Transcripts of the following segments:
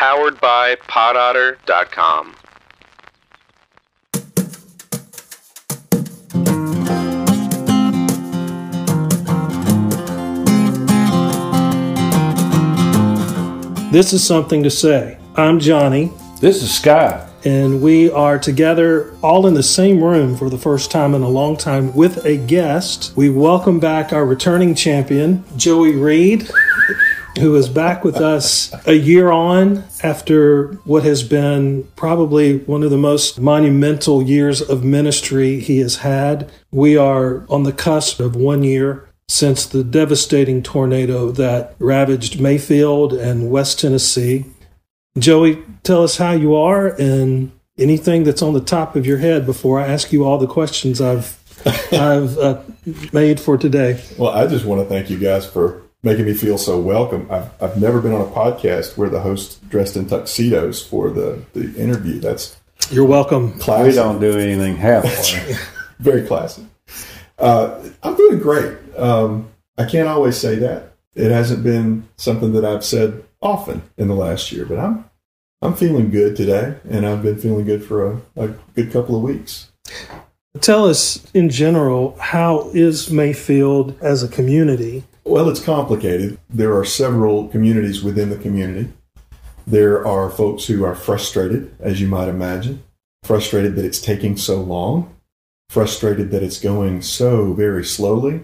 Powered by PodOtter.com. This is something to say. I'm Johnny, This is Sky. and we are together all in the same room for the first time in a long time with a guest. We welcome back our returning champion, Joey Reed, who is back with us a year on after what has been probably one of the most monumental years of ministry he has had. We are on the cusp of one year since the devastating tornado that ravaged Mayfield and West Tennessee. Joey, tell us how you are and anything that's on the top of your head before I ask you all the questions I've I've uh, made for today. Well, I just want to thank you guys for making me feel so welcome. I've, I've never been on a podcast where the host dressed in tuxedos for the, the interview. That's You're welcome. We don't do anything halfway. Very classic. Uh, I'm doing great. Um, I can't always say that. It hasn't been something that I've said often in the last year, but I'm I'm feeling good today, and I've been feeling good for a, a good couple of weeks. Tell us in general how is Mayfield as a community? Well, it's complicated. There are several communities within the community. There are folks who are frustrated, as you might imagine, frustrated that it's taking so long, frustrated that it's going so very slowly.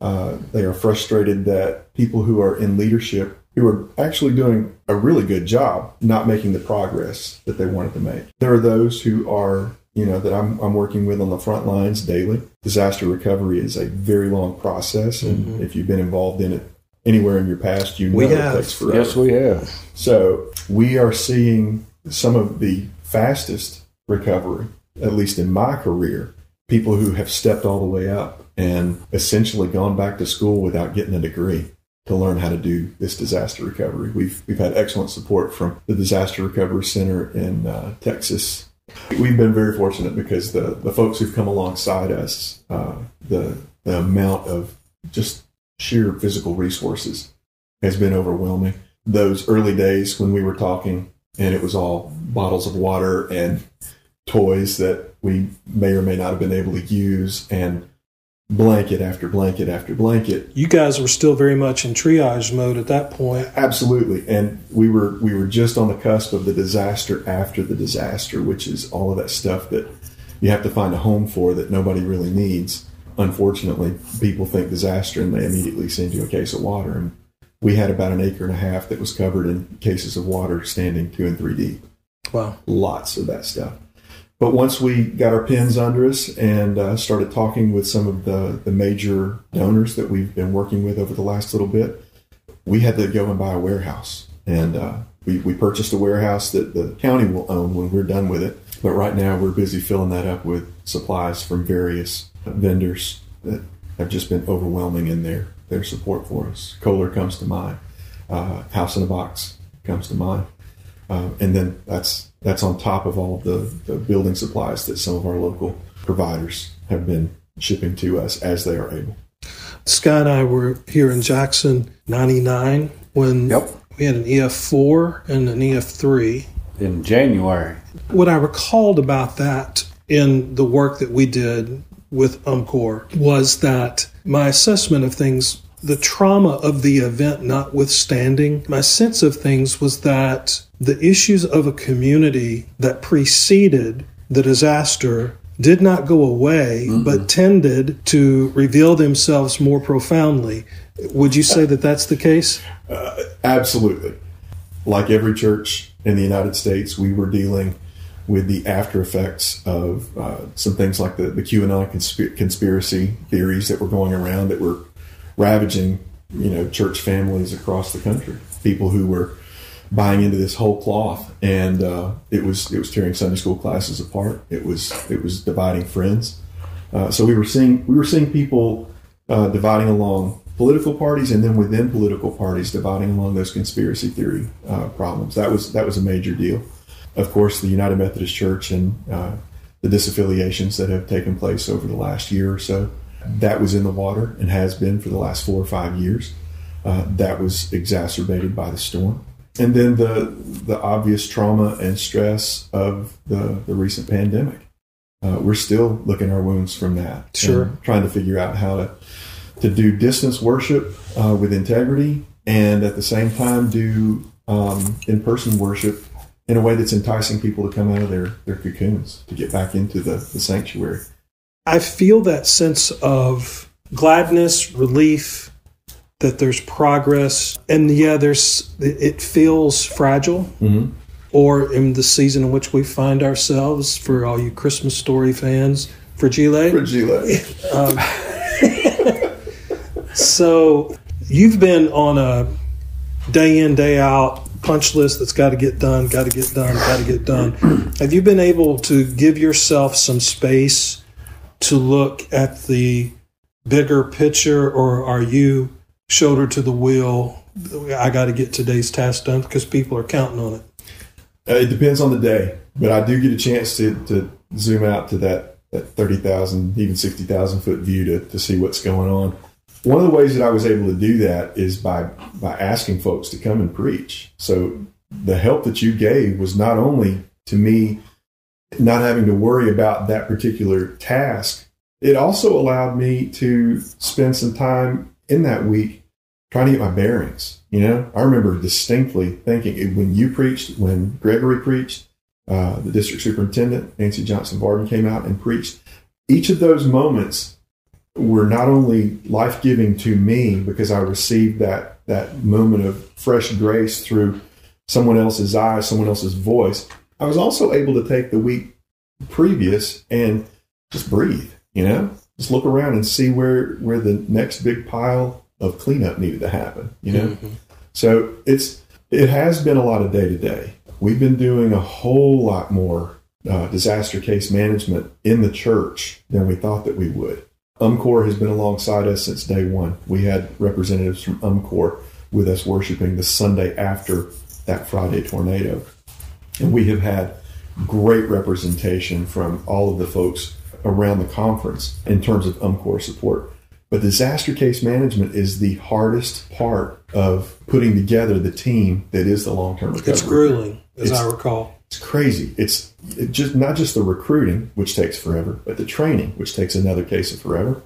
Uh, they are frustrated that people who are in leadership, who are actually doing a really good job, not making the progress that they wanted to make. There are those who are, you know, that I'm, I'm working with on the front lines daily. Disaster recovery is a very long process, and if you've been involved in it anywhere in your past, you know We it have. takes forever. yes, we have. So we are seeing some of the fastest recovery, at least in my career, people who have stepped all the way up and essentially gone back to school without getting a degree to learn how to do this disaster recovery. We've we've had excellent support from the Disaster Recovery Center in uh, Texas. We've been very fortunate because the the folks who've come alongside us, uh, the the amount of just sheer physical resources has been overwhelming. Those early days when we were talking and it was all bottles of water and toys that we may or may not have been able to use and blanket after blanket after blanket You guys were still very much in triage mode at that point. absolutely and we were we were just on the cusp of the disaster after the disaster which is all of that stuff that you have to find a home for that nobody really needs unfortunately people think disaster and they immediately send you a case of water and we had about an acre and a half that was covered in cases of water standing two and three deep Wow. lots of that stuff. But once we got our pins under us and uh, started talking with some of the, the major donors that we've been working with over the last little bit, we had to go and buy a warehouse. And uh, we, we purchased a warehouse that the county will own when we're done with it. But right now we're busy filling that up with supplies from various vendors that have just been overwhelming in their, their support for us. Kohler comes to mind. Uh, House in a Box comes to mind. Uh, and then that's that's on top of all of the, the building supplies that some of our local providers have been shipping to us as they are able. Scott and I were here in Jackson 99 when Yep. we had an EF4 and an EF3. In January. What I recalled about that in the work that we did with UMCOR was that my assessment of things, the trauma of the event notwithstanding, my sense of things was that the issues of a community that preceded the disaster did not go away, but tended to reveal themselves more profoundly. Would you say that that's the case? Absolutely. Like every church in the United States, we were dealing with the after effects of uh, some things like the, the QAnon consp- conspiracy theories that were going around that were ravaging, you know, church families across the country. People who were buying into this whole cloth, and uh, it was it was tearing Sunday school classes apart. It was it was dividing friends. Uh, so we were seeing we were seeing people uh, dividing along political parties, and then within political parties dividing along those conspiracy theory uh, problems. That was that was a major deal. Of course, the United Methodist Church and uh, the disaffiliations that have taken place over the last year or so. That was in the water and has been for the last four or five years. Uh, that was exacerbated by the storm. and then the the obvious trauma and stress of the the recent pandemic. Uh, we're still looking our wounds from that. Sure. trying to figure out how to to do distance worship uh, with integrity, and at the same time do um, in person worship in a way that's enticing people to come out of their their cocoons to get back into the, the sanctuary. I feel that sense of gladness, relief, that there's progress, and yeah, there's it feels fragile. Mm-hmm. Or in the season in which we find ourselves, for all you Christmas story fans, fragile. Fragile. So you've been on a day in, day out punch list that's got to get done, got to get done, got to get done. Have you been able to give yourself some space to look at the bigger picture, or are you shoulder to the wheel? I got to get today's task done because people are counting on it. Uh, it depends on the day, but I do get a chance to, to zoom out to that, that 30,000, even 60,000 foot view to, to see what's going on. One of the ways that I was able to do that is by, by asking folks to come and preach. So the help that you gave was not only to me not having to worry about that particular task, it also allowed me to spend some time in that week trying to get my bearings. You know, I remember distinctly thinking when you preached, when Gregory preached, uh, the district superintendent, Nancy Johnson Varden, came out and preached. Each of those moments were not only life giving to me because I received that, that moment of fresh grace through someone else's eyes, someone else's voice. I was also able to take the week previous and just breathe, you know, just look around and see where, where the next big pile of cleanup needed to happen, you know? Mm-hmm. So it's it has been a lot of day to day. We've been doing a whole lot more uh, disaster case management in the church than we thought that we would. UMCOR has been alongside us since day one. We had representatives from UMCOR with us worshiping the Sunday after that Friday tornado, and we have had great representation from all of the folks around the conference in terms of UMCOR support. But disaster case management is the hardest part of putting together the team that is the long term recovery. It's grueling, as It's- I recall. It's crazy. It's it just not just the recruiting, which takes forever, but the training, which takes another case of forever,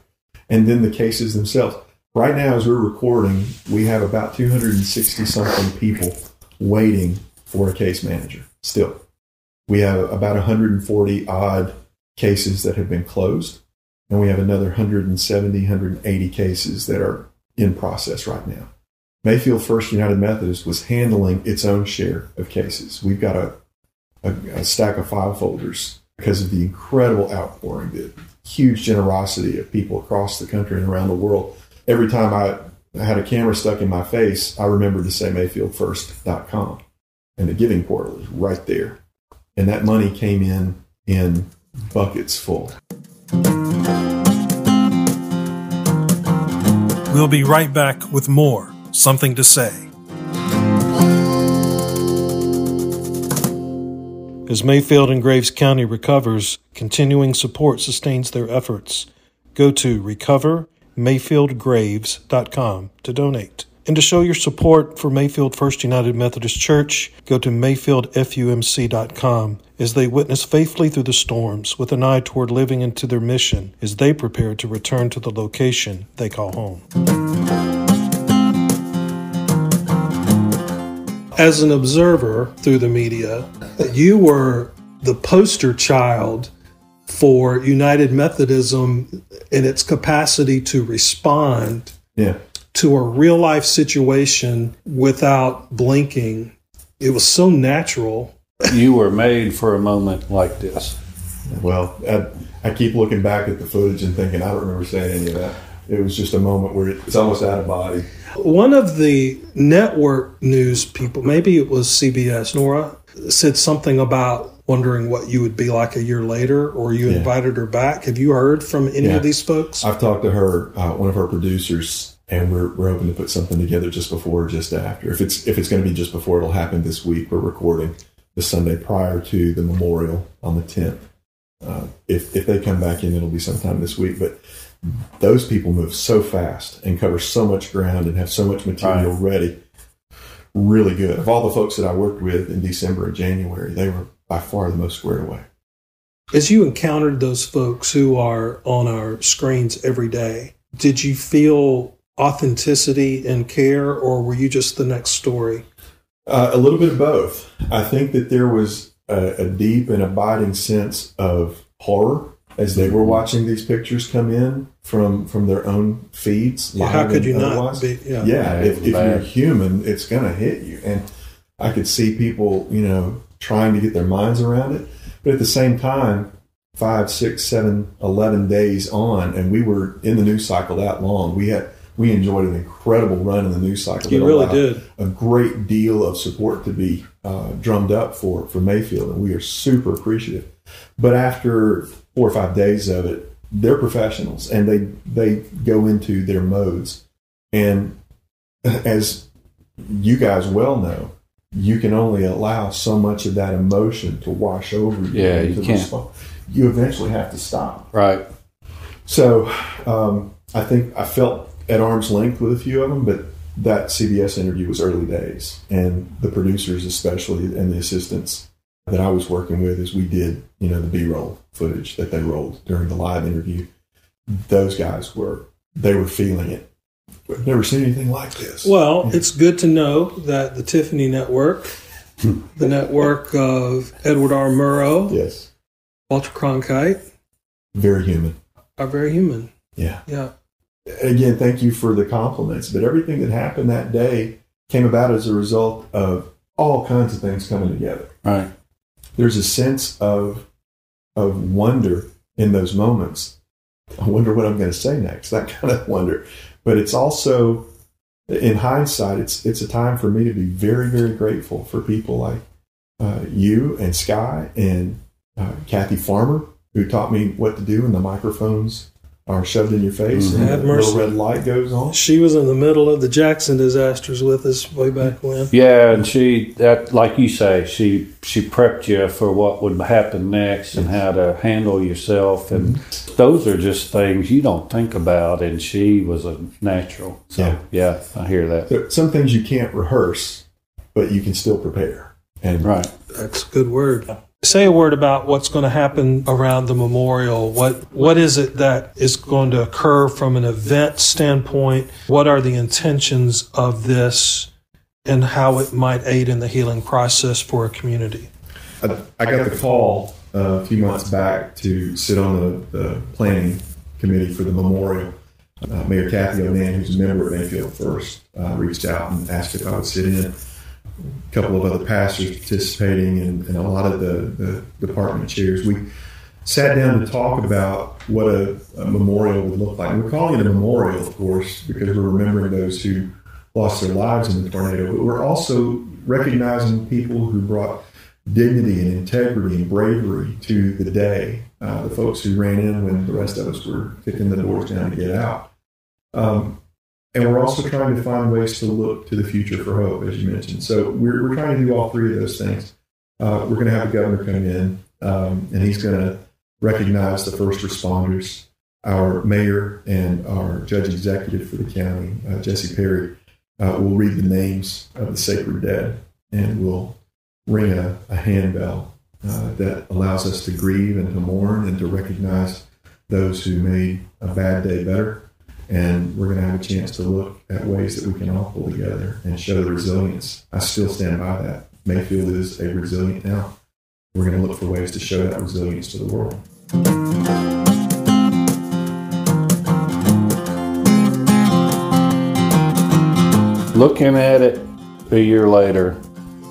and then the cases themselves. Right now, as we're recording, we have about 260 something people waiting for a case manager. Still, we have about 140 odd cases that have been closed, and we have another 170, 180 cases that are in process right now. Mayfield First United Methodist was handling its own share of cases. We've got a, a, a stack of file folders because of the incredible outpouring, the huge generosity of people across the country and around the world. Every time I, had a camera stuck in my face, I remembered to say mayfieldfirst.com. And the giving portal is right there. And that money came in in buckets full. We'll be right back with more Something to Say. As Mayfield and Graves County recovers, continuing support sustains their efforts. Go to recovermayfieldgraves.com to donate. And to show your support for Mayfield First United Methodist Church, go to mayfieldfumc.com as they witness faithfully through the storms with an eye toward living into their mission as they prepare to return to the location they call home. As an observer through the media, you were the poster child for United Methodism in its capacity to respond Yeah. To a real life situation without blinking. It was so natural. You were made for a moment like this. Well, I, I keep looking back at the footage and thinking, I don't remember saying any of that. It was just a moment where it's almost out of body. One of the network news people, maybe it was CBS, Norah, said something about wondering what you would be like a year later, or you Yeah. invited her back. Have you heard from any Yeah. of these folks? I've talked to her, uh, one of her producers, and we're, we're hoping to put something together just before or just after. If it's if it's going to be just before, it'll happen this week. We're recording the Sunday prior to the memorial on the 10th. Uh, if if they come back in, it'll be sometime this week. But those people move so fast and cover so much ground and have so much material ready. really good. Of all the folks that I worked with in December and January, they were by far the most squared away. As you encountered those folks who are on our screens every day, did you feel authenticity and care, or were you just the next story? Uh, a little bit of both. I think that there was a, a deep and abiding sense of horror as they were watching these pictures come in from from their own feeds. Yeah, how could you and not be? Yeah. Yeah, if, if you're human, it's going to hit you. And I could see people, you know, trying to get their minds around it. But at the same time, five, six, seven, eleven days on, and we were in the news cycle that long. We had we enjoyed an incredible run in the news cycle. You really did. A great deal of support to be uh, drummed up for for Mayfield, and we are super appreciative. But after four or five days of it, they're professionals, and they they go into their modes. And as you guys well know, you can only allow so much of that emotion to wash over you. Yeah, you can't. respond. You eventually have to stop. Right. So um, I think I felt at arm's length with a few of them, but that CBS interview was early days, and the producers, especially, and the assistants that I was working with, as we did, you know, the B-roll footage that they rolled during the live interview. Those guys were they were feeling it. I've never seen anything like this. Well, it's good to know that the Tiffany Network, hmm. the network of Edward R. Murrow, yes, Walter Cronkite, very human. are very human. Yeah. Yeah. Again, thank you for the compliments. But everything that happened that day came about as a result of all kinds of things coming together. Right. There's a sense of of wonder in those moments. I wonder what I'm going to say next. That kind of wonder. But it's also, in hindsight, it's it's a time for me to be very very grateful for people like uh, you and Sky and uh, Kathy Farmer who taught me what to do in the microphones are shoved in your face mm-hmm. and Have the mercy. little red light goes on. She was in the middle of the Jackson disasters with us way back when. Yeah, and she that like you say, she she prepped you for what would happen next and how to handle yourself, and mm-hmm. those are just things you don't think about. And she was a natural. So Yeah. yeah, I hear that. There- some things you can't rehearse, but you can still prepare. And Right. That's a good word. Say a word about what's going to happen around the memorial. What what is it that is going to occur from an event standpoint? What are the intentions of this and how it might aid in the healing process for a community? I, I got the call uh, a few months back to sit on the, the planning committee for the memorial. Uh, Mayor Kathy O'Nan, who's a member of Mayfield First, uh, reached out and asked if I would sit in. A couple of other pastors participating and, and a lot of the, the department chairs. We sat down to talk about what a, a memorial would look like. And we're calling it a memorial, of course, because we're remembering those who lost their lives in the tornado, but we're also recognizing people who brought dignity and integrity and bravery to the day. Uh, the folks who ran in when the rest of us were kicking the doors down to get out. Um, and we're also trying to find ways to look to the future for hope, as you mentioned. So we're, we're trying to do all three of those things. Uh, we're going to have the governor come in, um, and he's going to recognize the first responders. Our mayor and our judge executive for the county, uh, Jesse Perry, uh, will read the names of the sacred dead, and will ring a, a handbell uh, that allows us to grieve and to mourn and to recognize those who made a bad day better. And we're going to have a chance to look at ways that we can all pull together and show the resilience. I still stand by that. Mayfield is a resilient now. We're going to look for ways to show that resilience to the world. Looking at it a year later,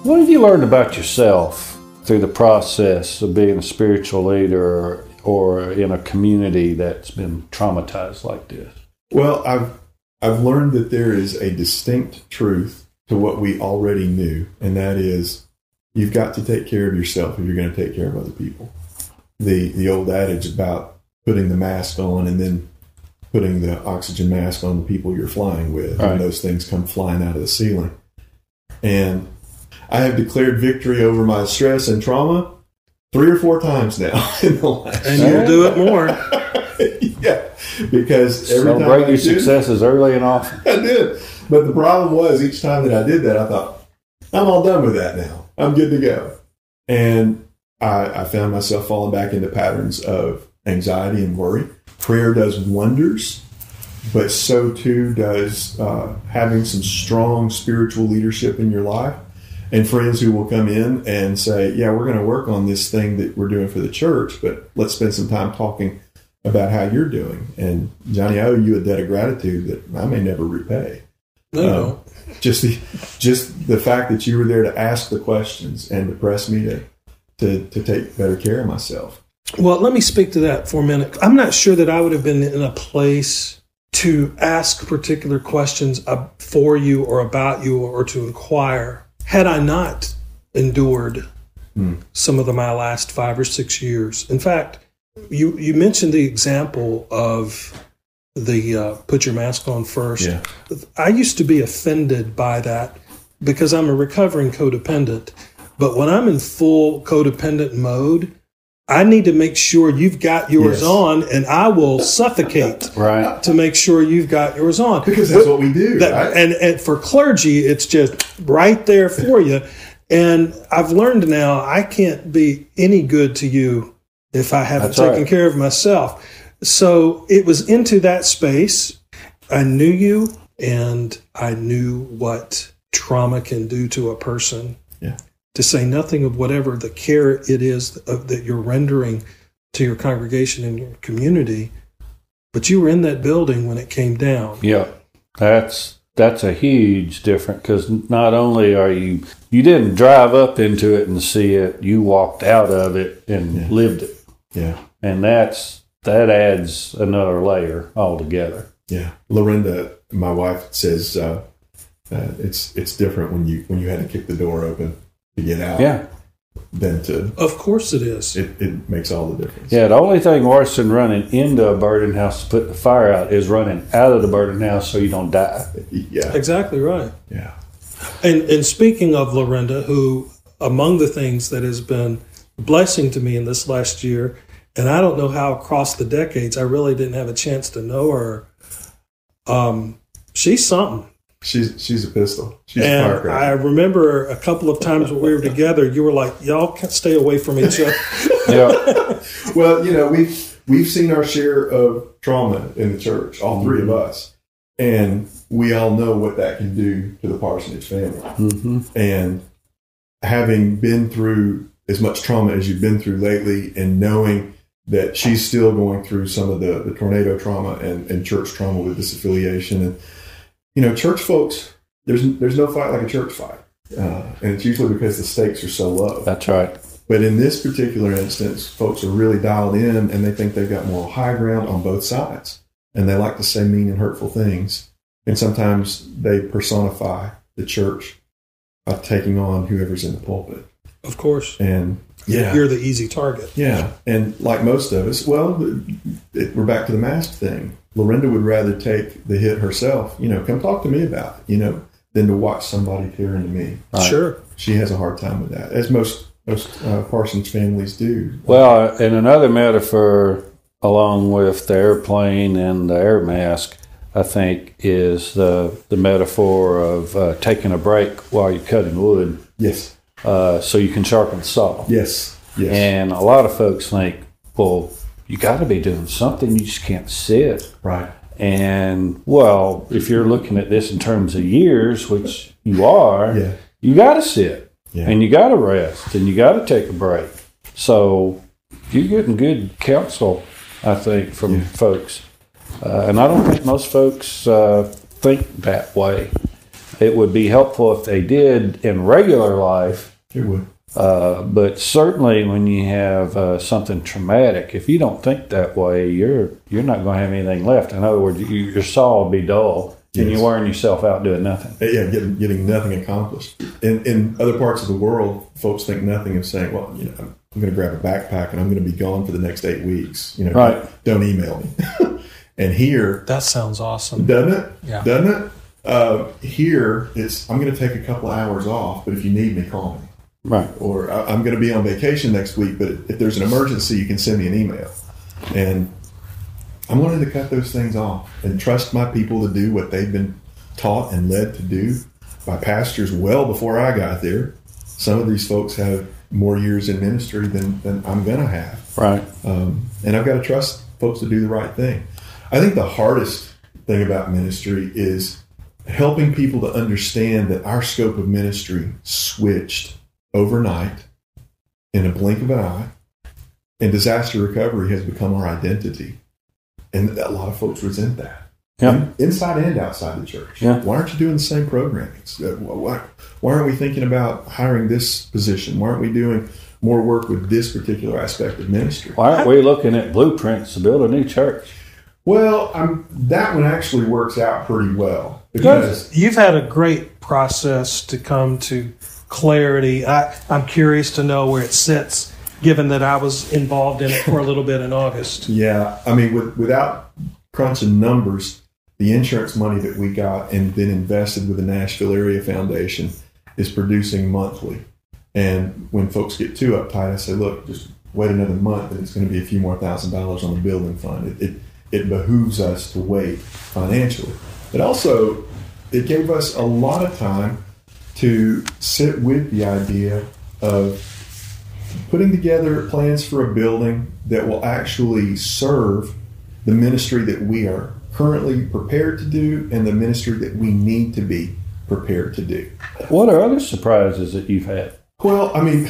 what have you learned about yourself through the process of being a spiritual leader or, or in a community that's been traumatized like this? Well, I've I've learned that there is a distinct truth to what we already knew, and that is you've got to take care of yourself if you're going to take care of other people. The the old adage about putting the mask on and then putting the oxygen mask on the people you're flying with, Right. and those things come flying out of the ceiling. And I have declared victory over my stress and trauma three or four times now in the last And you'll do it more. because every time I Celebrate your did- successes early and often. I did. But the problem was each time that I did that, I thought, I'm all done with that now. I'm good to go. And I, I found myself falling back into patterns of anxiety and worry. Prayer does wonders, but so too does uh, having some strong spiritual leadership in your life and friends who will come in and say, Yeah, we're going to work on this thing that we're doing for the church, but let's spend some time talking about how you're doing. And Johnny, I owe you a debt of gratitude that I may never repay. No, Um, just the just the fact that you were there to ask the questions and to press me to to, to take better care of myself. Well, let me speak to that for a minute. I'm not sure that I would have been in a place to ask particular questions for you or about you or to inquire had I not endured some of the, my last five or six years. In fact, you you mentioned the example of the uh, put your mask on first. Yeah. I used to be offended by that because I'm a recovering codependent. But when I'm in full codependent mode, I need to make sure you've got yours Yes. on, and I will suffocate Right. to make sure you've got yours on. Because that's what we do. That- right? and, and for clergy, it's just right there for you. And I've learned now I can't be any good to you if I haven't That's taken right. care of myself. So it was into that space. I knew you and I knew what trauma can do to a person. Yeah. To say nothing of whatever the care it is of, that you're rendering to your congregation and your community. But you were in that building when it came down. Yeah, that's that's a huge difference because not only are you you didn't drive up into it and see it, you walked out of it and Yeah. lived it, yeah. and that's that adds another layer altogether. Yeah, Lorinda, my wife says uh, uh, it's it's different when you when you had to kick the door open to get out Yeah, than to Of course it is. it, it makes all the difference. yeah. The only thing worse than running into a burning house to put the fire out is running out of the burning house so you don't die. yeah, Exactly right. yeah, And and speaking of Lorinda, who among the things that has been a blessing to me in this last year, and I don't know how across the decades I really didn't have a chance to know her. Um, she's something. She's she's a pistol. She's a And I remember a couple of times when we were together, you were like, "Y'all can't stay away from each other." Yeah, Well, you know we've we've seen our share of trauma in the church, all three of us, and we all know what that can do to the parsonage family. hmm and having been through as much trauma as you've been through lately and knowing that she's still going through some of the, the tornado trauma and, and church trauma with disaffiliation. And you know church folks there's there's no fight like a church fight. Uh, and it's usually because the stakes are so low. That's right. but in this particular instance folks are really dialed in and they think they've got moral high ground on both sides. And they like to say mean and hurtful things. And sometimes they personify the church by taking on whoever's in the pulpit. of course, And yeah, you're the easy target. yeah, and like most of us, well, it, we're back to the mask thing. Lorinda would rather take the hit herself. You know, come talk to me about it. You know, than to watch somebody tear into me. Right. Sure. She has a hard time with that, as most most uh, Parsons families do. Well, and another metaphor, along with the airplane and the air mask, I think, is the the metaphor of uh, taking a break while you're cutting wood, Yes, uh, so you can sharpen the saw. yes, yes. And a lot of folks think, well, you got to be doing something. You just can't sit. right. And well, if you're looking at this in terms of years, which you are, Yeah. you got to sit Yeah. and you got to rest and you got to take a break. So you're getting good counsel, I think, from Yeah. folks. Uh, and I don't think most folks uh, think that way. It would be helpful if they did in regular life, It would. uh, but certainly when you have uh, something traumatic, if you don't think that way, you're you're not going to have anything left. In other words, you, your saw will be dull, and you're wearing yourself out doing nothing. Yeah, getting, getting nothing accomplished. In, in other parts of the world, folks think nothing of saying, well, you know, I'm, I'm going to grab a backpack and I'm going to be gone for the next eight weeks. You know, Right. don't email me. and here, That sounds awesome. doesn't it? Yeah. Doesn't it? Uh, here, it's, I'm going to take a couple of hours off, but if you need me, call me. Right. Or I- I'm going to be on vacation next week, but if there's an emergency, you can send me an email. And I'm learning to cut those things off and trust my people to do what they've been taught and led to do. by pastors well before I got there. Some of these folks have more years in ministry than, than I'm going to have. Right. Um, and I've got to trust folks to do the right thing. I think the hardest thing about ministry is helping people to understand that our scope of ministry switched overnight in a blink of an eye, and disaster recovery has become our identity. And a lot of folks resent that. Yeah. Inside and outside the church. Yeah. Why aren't you doing the same programming? Uh, Why, why aren't we thinking about hiring this position? Why aren't we doing more work with this particular aspect of ministry? Why aren't we looking at blueprints to build a new church? Well, I'm, that one actually works out pretty well because You've had a great process to come to clarity. I, I'm curious to know where it sits, given that I was involved in it for a little bit in August. yeah, I mean, with, without crunching numbers, the insurance money that we got and then invested with the Nashville Area Foundation is producing monthly. And when folks get too uptight, I say, look, just wait another month, and it's going to be a few more thousand dollars on the building fund. It, it, it behooves us to wait financially. But also, it gave us a lot of time to sit with the idea of putting together plans for a building that will actually serve the ministry that we are currently prepared to do and the ministry that we need to be prepared to do. What are other surprises that you've had? Well, I mean,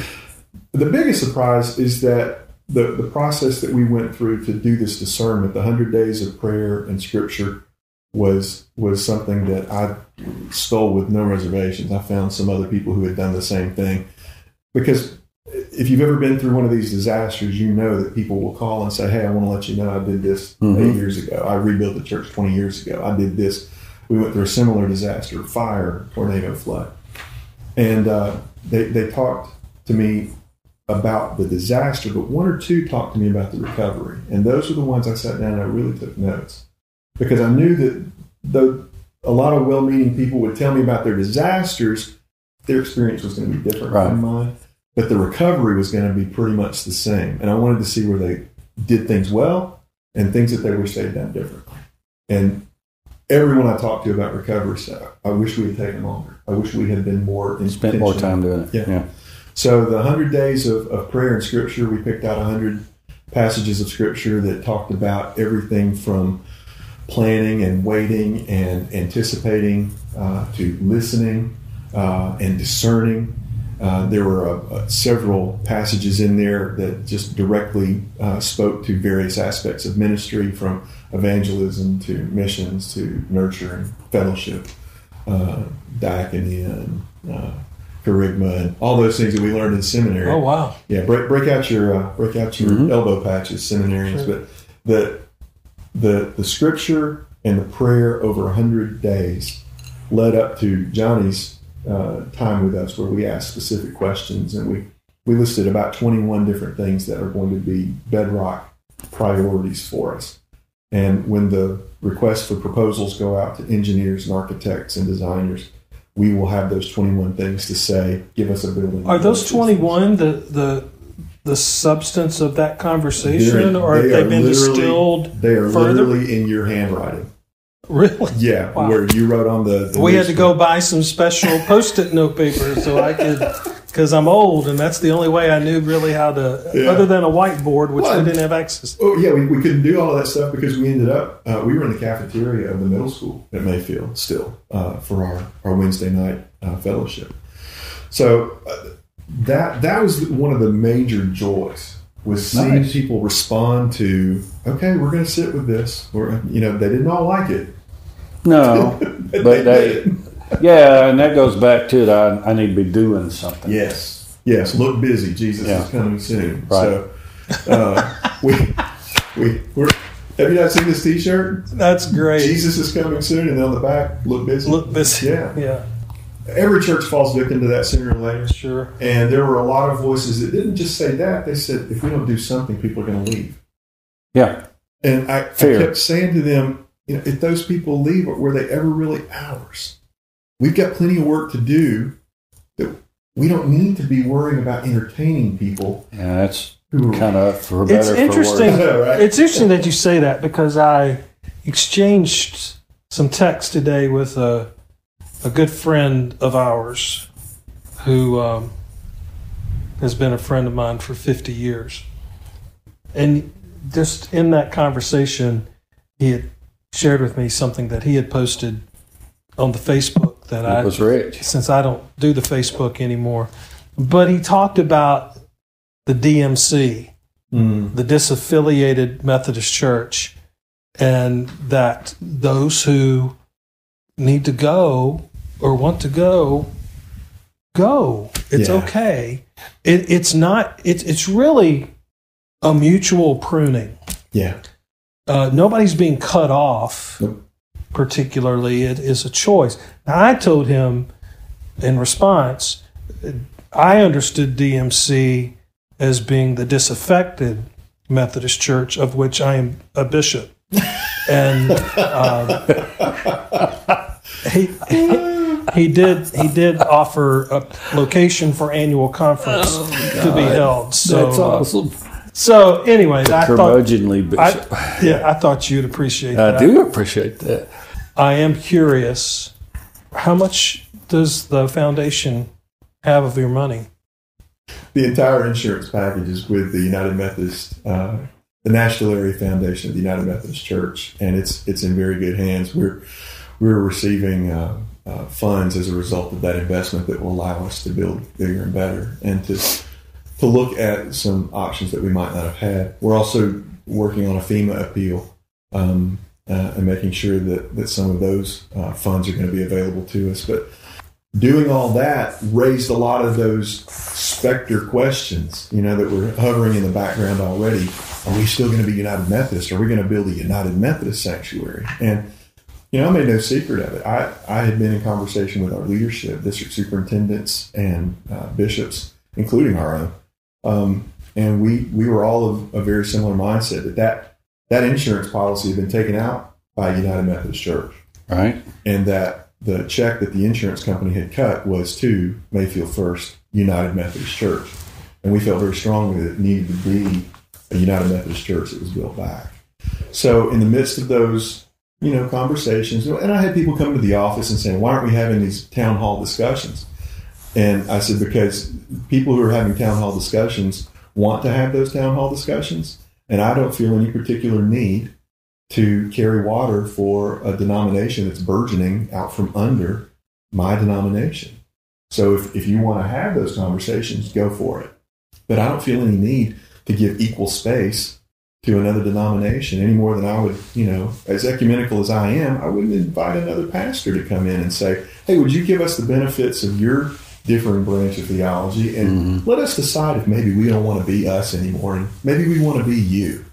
the biggest surprise is that the, the process that we went through to do this discernment, the 100 days of prayer and scripture, was was something that I stole with no reservations. I found some other people who had done the same thing. Because if you've ever been through one of these disasters, you know that people will call and say, Hey, I want to let you know I did this Mhm. eight years ago. I rebuilt the church 20 years ago. I did this. We went through a similar disaster, fire, tornado, flood. And uh, they, they talked to me about the disaster, but one or two talked to me about the recovery. And those are the ones I sat down and I really took notes because I knew that though a lot of well meaning people would tell me about their disasters, their experience was going to be different Right. from mine. But the recovery was going to be pretty much the same. And I wanted to see where they did things well and things that they wish they'd done differently. And everyone I talked to about recovery said, I wish we had taken longer. I wish we had been more Spent more time doing it. Yeah. yeah. So the hundred days of, of prayer and scripture, we picked out hundred passages of scripture that talked about everything from planning and waiting and anticipating uh, to listening uh, and discerning. Uh, there were uh, uh, several passages in there that just directly uh, spoke to various aspects of ministry, from evangelism to missions to nurture and fellowship, uh, diaconia and uh, charisma and all those things that we learned in seminary. Oh, wow. Yeah, break break out your uh, break out your Mhm. elbow patches, seminarians. But the the the scripture and the prayer over a hundred days led up to Johnny's uh, time with us, where we asked specific questions and we we listed about twenty one different things that are going to be bedrock priorities for us. And when the requests for proposals go out to engineers and architects and designers, we will have those 21 things to say, give us a building. Are those 21 the, the, the substance of that conversation, They're- or have they they been distilled? They are further? literally in your handwriting. Really? Yeah, Wow. where you wrote on the. the We had to go buy some special post-it note paper so I could, because I'm old, and that's the only way I knew really how to, Yeah. other than a whiteboard, which Well, we didn't have access. Oh yeah, we, we couldn't do all of that stuff because we ended up uh, we were in the cafeteria of the middle school at Mayfield still uh, for our, our Wednesday night uh, fellowship. So uh, that that was one of the major joys was seeing Nice. people respond to okay, we're going to sit with this. We're you know they didn't all like it, No, they but they, did. yeah, and that goes back to the, I, I need to be doing something. Yes, yes. Look busy. Jesus Yeah. is coming soon. Right. So uh, we we we're, have you not seen this T-shirt? That's great. Jesus is coming soon, and on the back, look busy. Look busy. Yeah. Yeah, Every church falls victim to that sooner or later. sure. And there were a lot of voices that didn't just say that; they said, "If we don't do something, people are going to leave." Yeah, And I, I kept saying to them, "You know, if those people leave, were they ever really ours? We've got plenty of work to do. That we don't need to be worrying about entertaining people yeah, that's kind of for better. It's interesting. for worse. Right. It's interesting that you say that because I exchanged some text today with a, a good friend of ours who um, has been a friend of mine for 50 years. And just in that conversation, he had shared with me something that he had posted on the Facebook that I was rich. since I don't do the Facebook anymore. But he talked about the DMC, Mm. the disaffiliated Methodist Church, and that those who need to go or want to go, go. It's Yeah. okay. It, it's not. It's it's really a mutual pruning. Yeah. Uh, nobody's being cut off. Nope. Particularly, it is a choice. Now, I told him in response, I understood DMC as being the disaffected Methodist Church, of which I am a bishop. And um, he, he did he did offer a location for annual conference to be held. So, That's awesome. so anyway, I thought I, yeah, I thought you'd appreciate I that. I do appreciate that. I am curious, how much does the foundation have of your money? The entire insurance package is with the United Methodist, uh, the Nashville Area Foundation of the United Methodist Church, and it's it's in very good hands. We're we're receiving uh, uh, funds as a result of that investment that will allow us to build bigger and better, and to to look at some options that we might not have had. We're also working on a FEMA appeal. Um, uh, and making sure that, that some of those uh, funds are going to be available to us. But doing all that raised a lot of those specter questions, you know, that were hovering in the background already. Are we still going to be United Methodist? Are we going to build a United Methodist sanctuary? And, you know, I made no secret of it. I, I had been in conversation with our leadership, district superintendents, and uh, bishops, including our own. Um, and we, we were all of a very similar mindset that, that that insurance policy had been taken out by United Methodist Church Right? and that the check that the insurance company had cut was to Mayfield First United Methodist Church. And we felt very strongly that it needed to be a United Methodist Church that was built back. So in the midst of those, you know, conversations, and I had people come to the office and saying, why aren't we having these town hall discussions? And I said, because people who are having town hall discussions want to have those town hall discussions. And I don't feel any particular need to carry water for a denomination that's burgeoning out from under my denomination. So if, if you want to have those conversations, go for it. But I don't feel any need to give equal space to another denomination any more than I would, you know, as ecumenical as I am, I wouldn't invite another pastor to come in and say, hey, would you give us the benefits of your differing branch of theology and mm-hmm. let us decide if maybe we don't want to be us anymore and maybe we want to be you.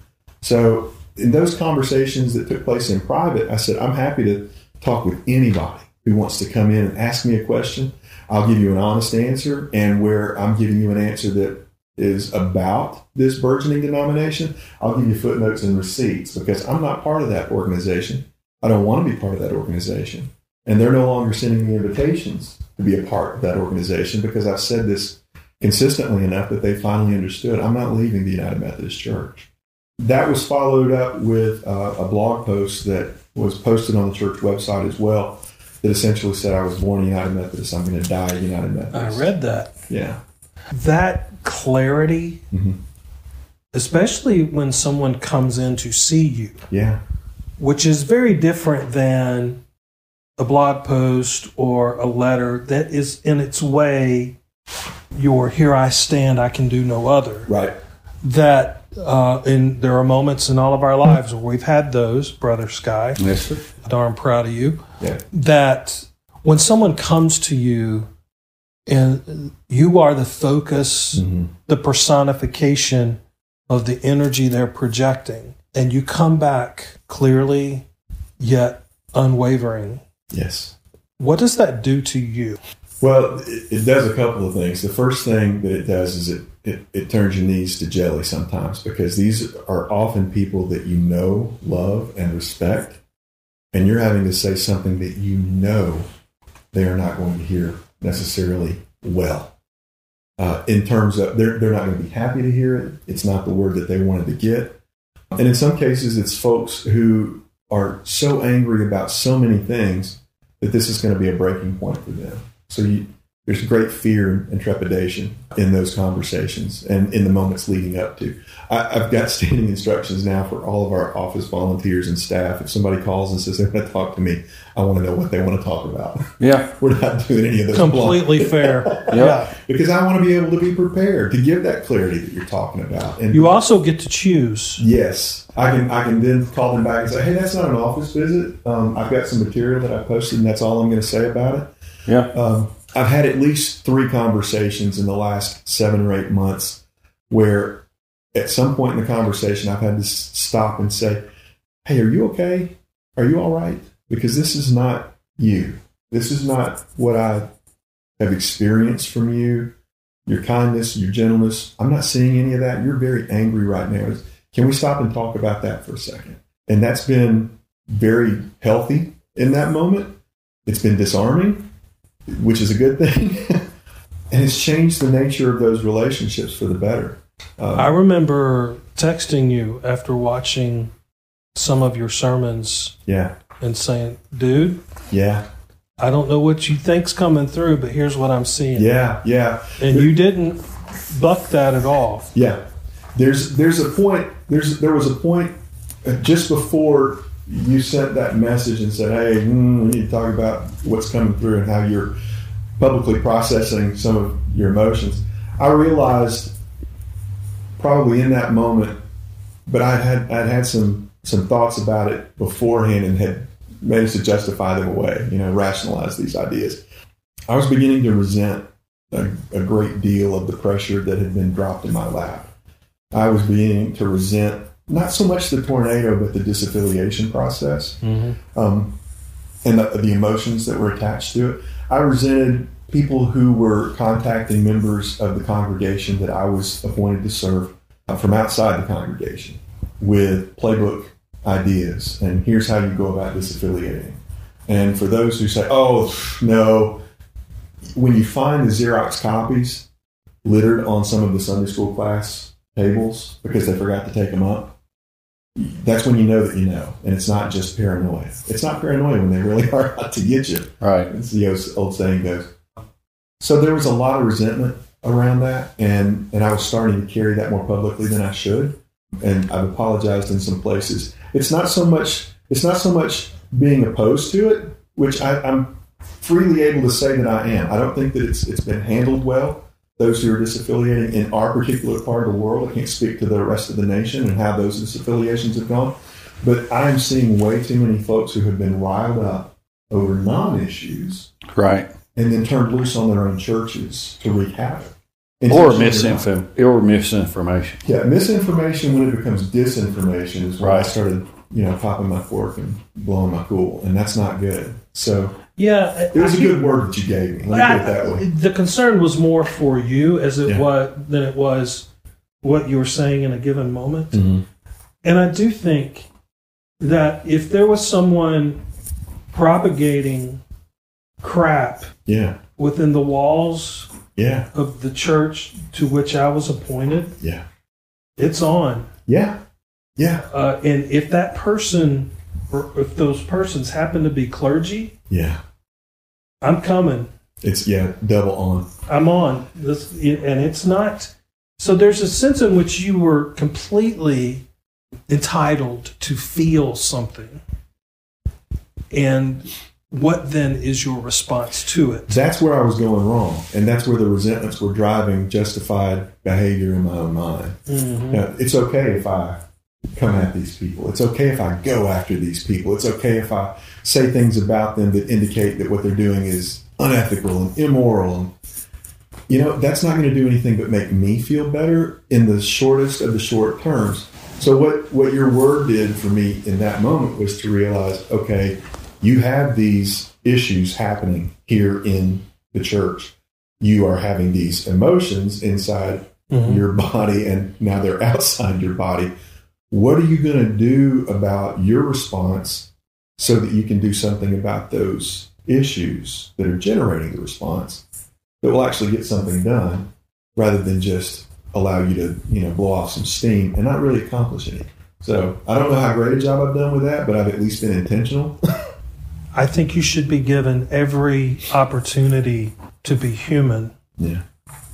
So in those conversations that took place in private, I said, I'm happy to talk with anybody who wants to come in and ask me a question. I'll give you an honest answer. And where I'm giving you an answer that is about this burgeoning denomination, I'll give you footnotes and receipts because I'm not part of that organization. I don't want to be part of that organization. And they're no longer sending me invitations to be a part of that organization because I've said this consistently enough that they finally understood I'm not leaving the United Methodist Church. That was followed up with uh, a blog post that was posted on the church website as well that essentially said I was born a United Methodist, I'm going to die a United Methodist. I read that. Yeah. That clarity, Mhm. especially when someone comes in to see you, Yeah. which is very different than a blog post or a letter that is in its way your here I stand, I can do no other. Right. That uh, and there are moments in all of our lives where we've had those, brother Sky. Yes, sir. Darn proud of you. Yeah. That when someone comes to you and you are the focus, Mhm. the personification of the energy they're projecting, and you come back clearly yet unwavering, Yes. what does that do to you? Well, it, it does a couple of things. The first thing that it does is it, it, it turns your knees to jelly sometimes because these are often people that you know, love, and respect. And you're having to say something that you know they are not going to hear necessarily well. Uh, in terms of, they're, they're not going to be happy to hear it. It's not the word that they wanted to get. And in some cases, it's folks who are so angry about so many things that this is going to be a breaking point for them. So you, there's great fear and trepidation in those conversations and in the moments leading up to. I, have got standing instructions now for all of our office volunteers and staff. If somebody calls and says they want to talk to me, I want to know what they want to talk about. Yeah. We're not doing any of those. Completely blind- fair. Yeah. because I want to be able to be prepared to give that clarity that you're talking about. And You also get to choose. Yes, I can. I can then call them back and say, "Hey, that's not an office visit. Um, I've got some material that I posted, and that's all I'm going to say about it." Yeah. Um, I've had at least three conversations in the last seven or eight months where, at some point in the conversation, I've had to stop and say, "Hey, are you okay? Are you all right? Because this is not you. This is not what I have experienced from you. Your kindness, your gentleness. I'm not seeing any of that. You're very angry right now. Can we stop and talk about that for a second? And that's been very healthy in that moment. It's been disarming, which is a good thing. and it's changed the nature of those relationships for the better. Uh, I remember texting you after watching some of your sermons yeah, and saying, dude, yeah, I don't know what you think's coming through, but here's what I'm seeing. yeah, yeah. And you didn't buck that at all. Yeah, there's there's a point. There's there was a point uh, just before you sent that message and said, "Hey, hmm, we need to talk about what's coming through and how you're publicly processing some of your emotions." I realized probably in that moment, but I had I'd had some some thoughts about it beforehand and had managed to justify them away. You know, rationalize these ideas. I was beginning to resent a, a great deal of the pressure that had been dropped in my lap. I was beginning to resent not so much the tornado, but the disaffiliation process um, and the, the emotions that were attached to it. I resented people who were contacting members of the congregation that I was appointed to serve uh, from outside the congregation with playbook ideas and here's how you go about disaffiliating. And for those who say, oh, no, when you find the Xerox copies littered on some of the Sunday school class tables because they forgot to take them up, that's when you know that you know. And it's not just paranoia. It's not paranoia when they really are out to get you. Right. As the old- old saying goes. So there was a lot of resentment around that, and, and I was starting to carry that more publicly than I should. And I've apologized in some places. It's not so much. It's not so much being opposed to it, which I, I'm freely able to say that I am. I don't think that it's it's been handled well. Those who are disaffiliating in our particular part of the world, I can't speak to the rest of the nation and how those disaffiliations have gone. But I'm seeing way too many folks who have been riled up over non-issues Right. and then turned loose on their own churches to wreak havoc. Or misinform or misinformation. Yeah, misinformation when it becomes disinformation is when I started, you know, popping my fork and blowing my cool, and that's not good. So Yeah. it was a good word that you gave me. Let me put it that way. The concern was more for you as it Yeah. was than it was what you were saying in a given moment. Mhm. And I do think that if there was someone propagating crap Yeah, within the walls yeah, of the church to which I was appointed, yeah, it's on. yeah, yeah, Uh, and if that person, or if those persons happen to be clergy, yeah. I'm coming. It's yeah, double on. I'm on this, and it's not. So there's a sense in which you were completely entitled to feel something, and what then is your response to it? That's where I was going wrong, and that's where the resentments were driving justified behavior in my own mind. Mm-hmm. Now, it's okay if I come at these people. It's okay if I go after these people. It's okay if I say things about them that indicate that what they're doing is unethical and immoral. And, you know, that's not going to do anything but make me feel better in the shortest of the short terms. So what, what your word did for me in that moment was to realize, okay, you have these issues happening here in the church. You are having these emotions inside Mhm. your body and now they're outside your body. What are you going to do about your response so that you can do something about those issues that are generating the response that will actually get something done rather than just allow you to, you know, blow off some steam and not really accomplish anything. So I don't know how great a job I've done with that, but I've at least been intentional. I think you should be given every opportunity to be human, Yeah.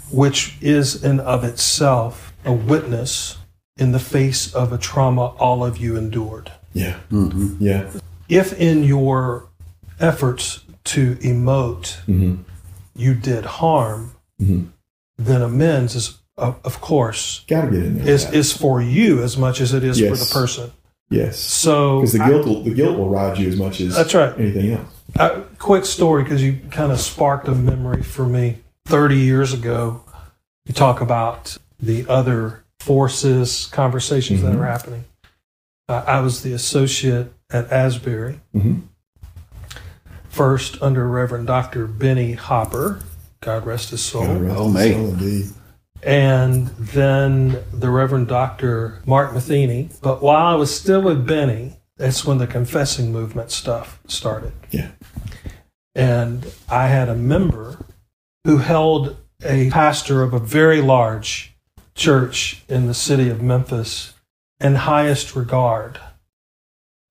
which is in of itself a witness in the face of a trauma all of you endured. Yeah. Mm-hmm. Yeah. If in your efforts to emote Mhm. you did harm, Mhm. then amends is, of, of course, Got to get in there. is, is for you as much as it is for the person. yes. So Because the I- guilt will, the guilt will ride you as much as That's right. anything else. A quick story because you kind of sparked a memory for me. 30 years ago, you talk about the other forces, conversations that Mhm. are happening. Uh, I was the associate at Asbury, Mhm. first under Reverend Dr. Benny Hopper, God rest his soul, God rest Oh, his soul, indeed. and then the Reverend Dr. Mark Matheny. But while I was still with Benny, that's when the confessing movement stuff started. Yeah. And I had a member who held a pastor of a very large church in the city of Memphis in highest regard.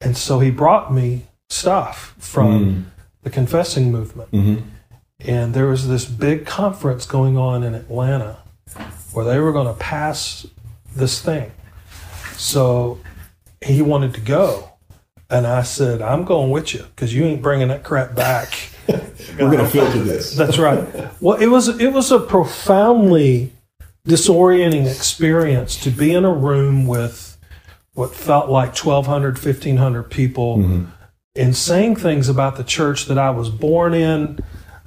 And so he brought me stuff from the confessing movement. Mhm. And there was this big conference going on in Atlanta where they were going to pass this thing. So he wanted to go. And I said, I'm going with you because you ain't bringing that crap back. We're going to filter this. That's right. Well, it was it was a profoundly disorienting experience to be in a room with what felt like 1,200, 1,500 people mm-hmm. and saying things about the church that I was born in,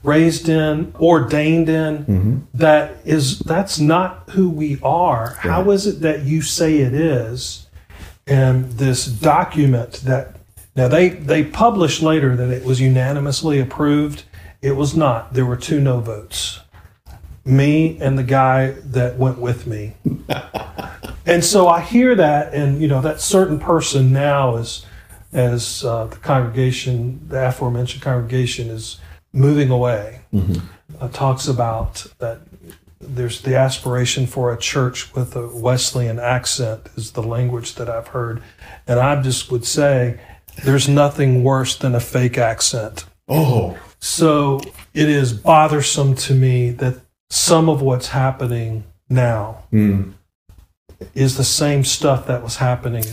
raised in, ordained in. Mm-hmm. that is that's not who we are. How is it that you say it is? And this document that now they they published later that it was unanimously approved. It was not. There were two no votes. Me and the guy that went with me. and so I hear that, and you know that certain person now is, as uh, the congregation, the aforementioned congregation, is moving away. Uh, talks about that there's the aspiration for a church with a Wesleyan accent is the language that I've heard, and I just would say there's nothing worse than a fake accent. Oh, So it is bothersome to me that some of what's happening now mm. is the same stuff that was happening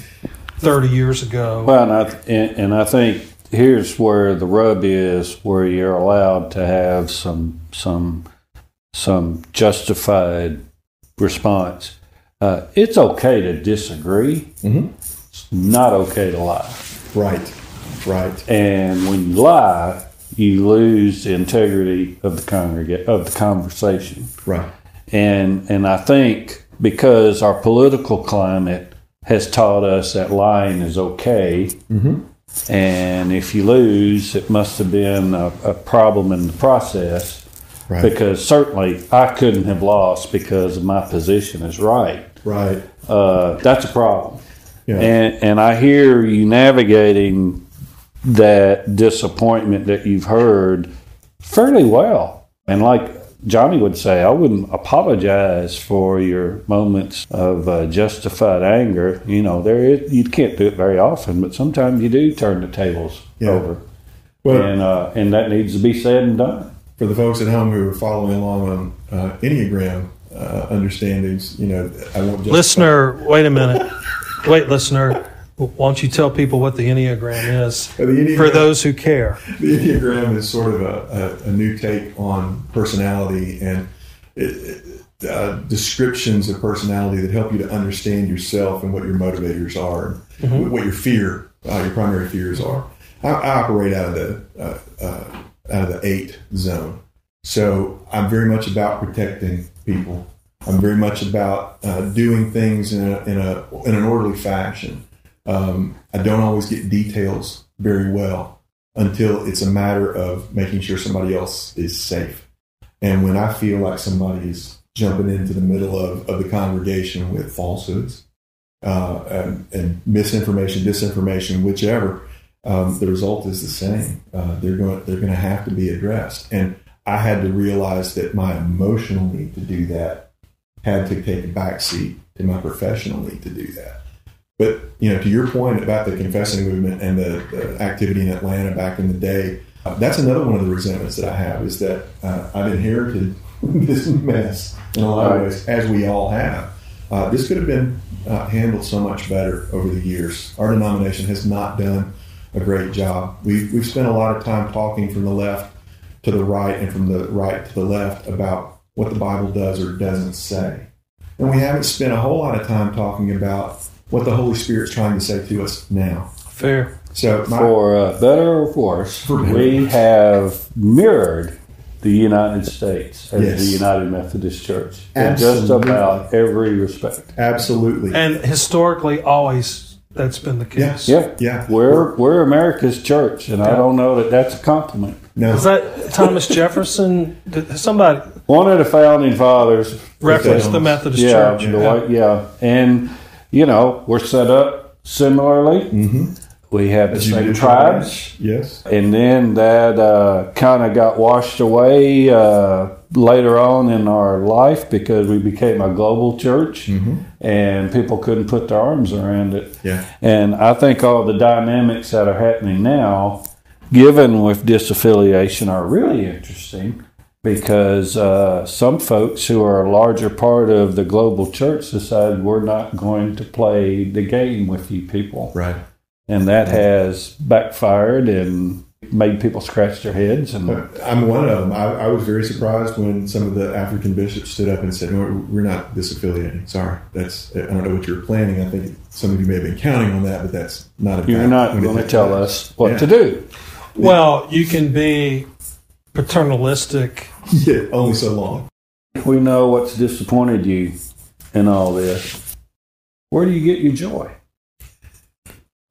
30 years ago. Well, and I, and, and I think here's where the rub is, where you're allowed to have some some some justified response. Uh, it's okay to disagree. Mhm. It's not okay to lie. right, right. And when you lie, you lose the integrity of the congrega- of the conversation. Right. And and I think because our political climate has taught us that lying is okay, and if you lose, it must have been a, a problem in the process. Right. Because certainly I couldn't have lost because my position is right. Right. Uh, that's a problem. Yeah. And and I hear you navigating that disappointment that you've heard fairly well. And like Johnny would say, I wouldn't apologize for your moments of uh, justified anger. You know, there is, you can't do it very often, but sometimes you do turn the tables Yeah. over, Well, and uh, and that needs to be said and done. for the folks at home who are following along on uh, Enneagram uh, understandings, you know, I won't just listener, wait a minute. Wait, listener. Why don't you tell people what the Enneagram is the Enneagram- for those who care? the Enneagram is sort of a, a, a new take on personality and it, it, uh, descriptions of personality that help you to understand yourself and what your motivators are, and what your fear, uh, your primary fears are. I, I operate out of the uh, uh, out of the eight zone, so I'm very much about protecting people. I'm very much about uh, doing things in a, in a in an orderly fashion. Um, I don't always get details very well until it's a matter of making sure somebody else is safe. And when I feel like somebody is jumping into the middle of, of the congregation with falsehoods uh, and, and misinformation, disinformation, whichever, um, the result is the same. Uh, they're going they're going to have to be addressed. And I had to realize that my emotional need to do that had to take a backseat to my professional need to do that. But you know, to your point about the confessing movement and the, the activity in Atlanta back in the day, uh, that's another one of the resentments that I have is that uh, I've inherited this mess in a lot of ways, as we all have. Uh, this could have been uh, handled so much better over the years. Our denomination has not done a great job. We've, we've spent a lot of time talking from the left to the right and from the right to the left about what the Bible does or doesn't say. And we haven't spent a whole lot of time talking about what the Holy Spirit's trying to say to us now. Fair. So, my, For uh, better or worse, For better. we have mirrored the United States as Yes. the United Methodist Church in just about every respect. absolutely. And historically, always that's been the case. Yes. Yeah, Yeah. We're we're America's church, and I don't know that that's a compliment. no, Is that Thomas Jefferson? Did somebody One of the founding fathers referenced the Methodist yeah, Church? the white- yeah, and you know we're set up similarly. hmm We have the same tribes, Yes. and then that uh, kind of got washed away uh, later on in our life because we became a global church, hmm and people couldn't put their arms around it. Yeah. And I think all the dynamics that are happening now, given with disaffiliation, are really interesting because uh, some folks who are a larger part of the global church decided we're not going to play the game with you people. Right. And that has backfired and made people scratch their heads. And I'm one of them. I, I was very surprised when some of the African bishops stood up and said, no, "We're not disaffiliating. Sorry, that's I don't know what you were planning. I think some of you may have been counting on that, but that's not. A you're not going to tell us what Yeah. to do. Well, you can be paternalistic. Yeah, only so long. We know what's disappointed you in all this. Where do you get your joy?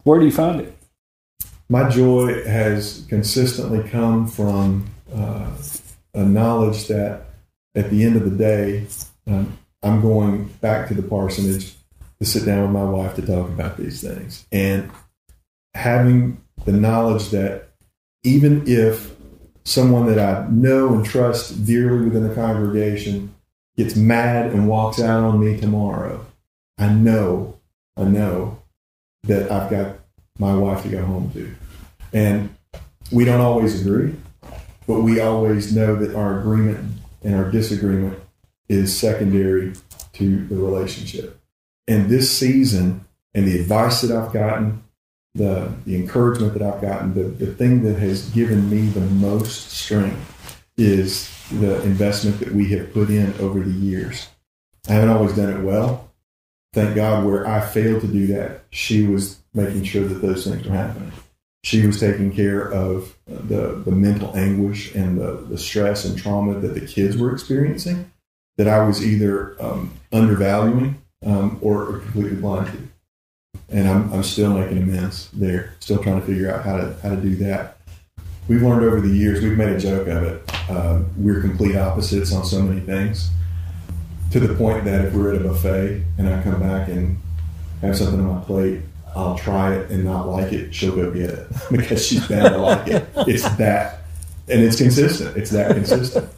Where do you find it? My joy has consistently come from uh, a knowledge that at the end of the day, um, I'm going back to the parsonage to sit down with my wife to talk about these things. And having the knowledge that even if someone that I know and trust dearly within the congregation gets mad and walks out on me tomorrow, I know, I know that I've got my wife to go home to. And we don't always agree, but we always know that our agreement and our disagreement is secondary to the relationship. And this season and the advice that I've gotten, the, the encouragement that I've gotten, the, the thing that has given me the most strength is the investment that we have put in over the years. I haven't always done it well. Thank God, where I failed to do that, she was making sure that those things were happening. She was taking care of the, the mental anguish and the, the stress and trauma that the kids were experiencing that I was either um, undervaluing um, or completely blind to. And I'm, I'm still making amends there, still trying to figure out how to, how to do that. We've learned over the years, we've made a joke of it. Uh, we're complete opposites on so many things to the point that if we're at a buffet and I come back and have something on my plate, I'll try it and not like it. She'll go get it because she's bound to like it. It's that, and it's consistent. It's that consistent.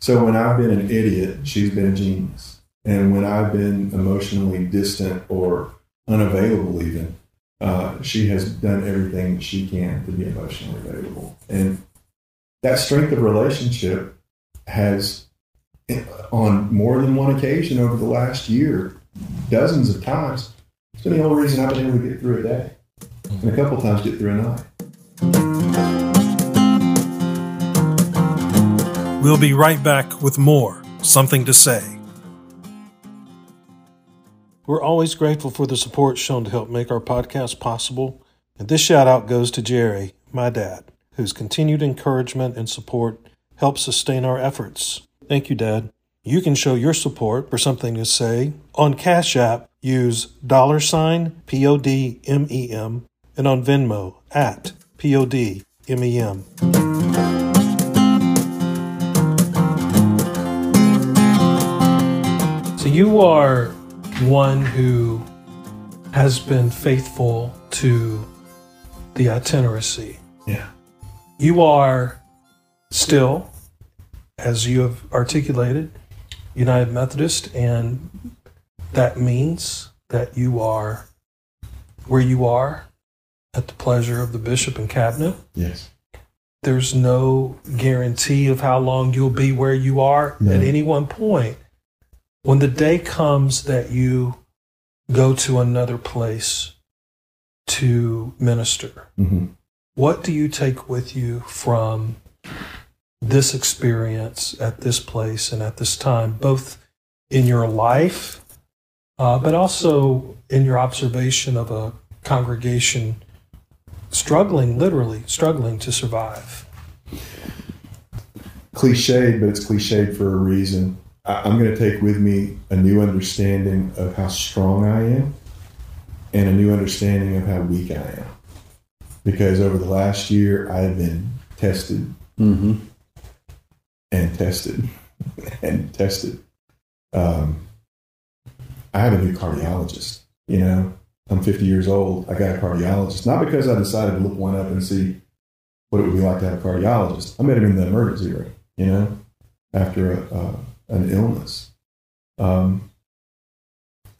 So when I've been an idiot, she's been a genius. And when I've been emotionally distant or unavailable, even, uh, she has done everything she can to be emotionally available. And that strength of relationship has, on more than one occasion over the last year, dozens of times, it's been the only reason I've been able to get through a day. And a couple times get through a night. We'll be right back with more Something to Say. We're always grateful for the support shown to help make our podcast possible. And this shout out goes to Jerry, my dad, whose continued encouragement and support helps sustain our efforts. Thank you, Dad. You can show your support for something to say on Cash App. Use dollar sign P O D M E M and on Venmo at P O D M E M. So you are one who has been faithful to the itineracy. Yeah. You are still, as you have articulated, United Methodist, and that means that you are where you are at the pleasure of the bishop and cabinet. Yes. There's no guarantee of how long you'll be where you are No. at any one point. When the day comes that you go to another place to minister, hmm what do you take with you from this experience at this place and at this time, both in your life, uh, but also in your observation of a congregation struggling, literally struggling to survive? Cliched, but it's cliched for a reason. I'm going to take with me a new understanding of how strong I am and a new understanding of how weak I am. Because over the last year, I have been tested Mm-hmm. and tested and tested. Um, I have a new cardiologist. You know, I'm 50 years old. I got a cardiologist, not because I decided to look one up and see what it would be like to have a cardiologist. I met him in the emergency room, you know, after a, uh, an illness. Um,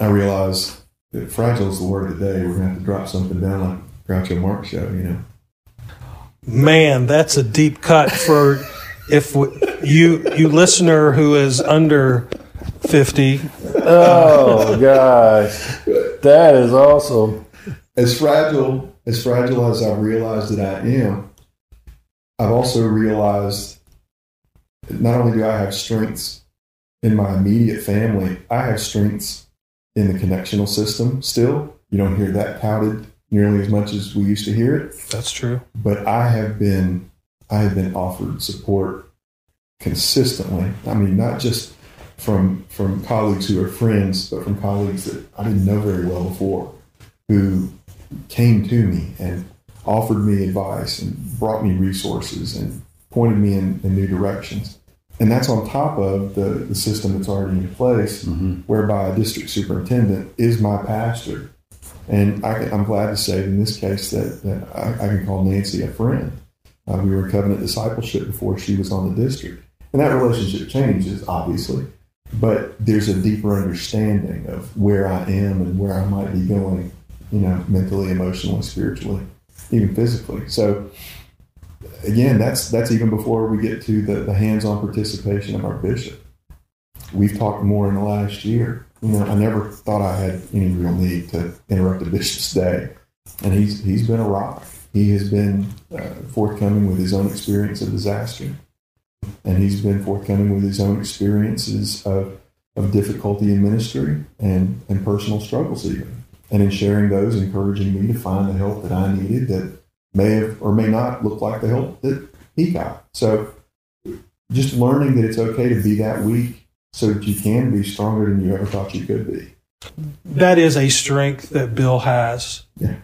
I realize that fragile is the word of the day. We're going to have to drop something down like Groucho Marx show, you know. Man, that's a deep cut for if w- you you listener who is under 50 Oh gosh, that is awesome. as fragile as fragile as I've realized that I am, I've also realized that not only do I have strengths in my immediate family, I have strengths in the connectional system still. You don't hear that touted nearly as much as we used to hear it. That's true. But I have been I have been offered support consistently. I mean, not just from from colleagues who are friends, but from colleagues that I didn't know very well before, who came to me and offered me advice and brought me resources and pointed me in, in new directions. And that's on top of the, the system that's already in place, whereby a district superintendent is my pastor. And I, I'm glad to say in this case that, that I, I can call Nancy a friend. Uh, we were in covenant discipleship before she was on the district. And that relationship changes, obviously, but there's a deeper understanding of where I am and where I might be going, you know, mentally, emotionally, spiritually, even physically. So, again, that's that's even before we get to the, the hands-on participation of our bishop. We've talked more in the last year. You know, I never thought I had any real need to interrupt a bishop's day, and he's he's been a rock. He has been uh, forthcoming with his own experience of disaster, and he's been forthcoming with his own experiences of of difficulty in ministry and and personal struggles even, and in sharing those, encouraging me to find the help that I needed that may have or may not look like the help that he got. So just learning that it's okay to be that weak so that you can be stronger than you ever thought you could be. That is a strength that Bill has Yeah.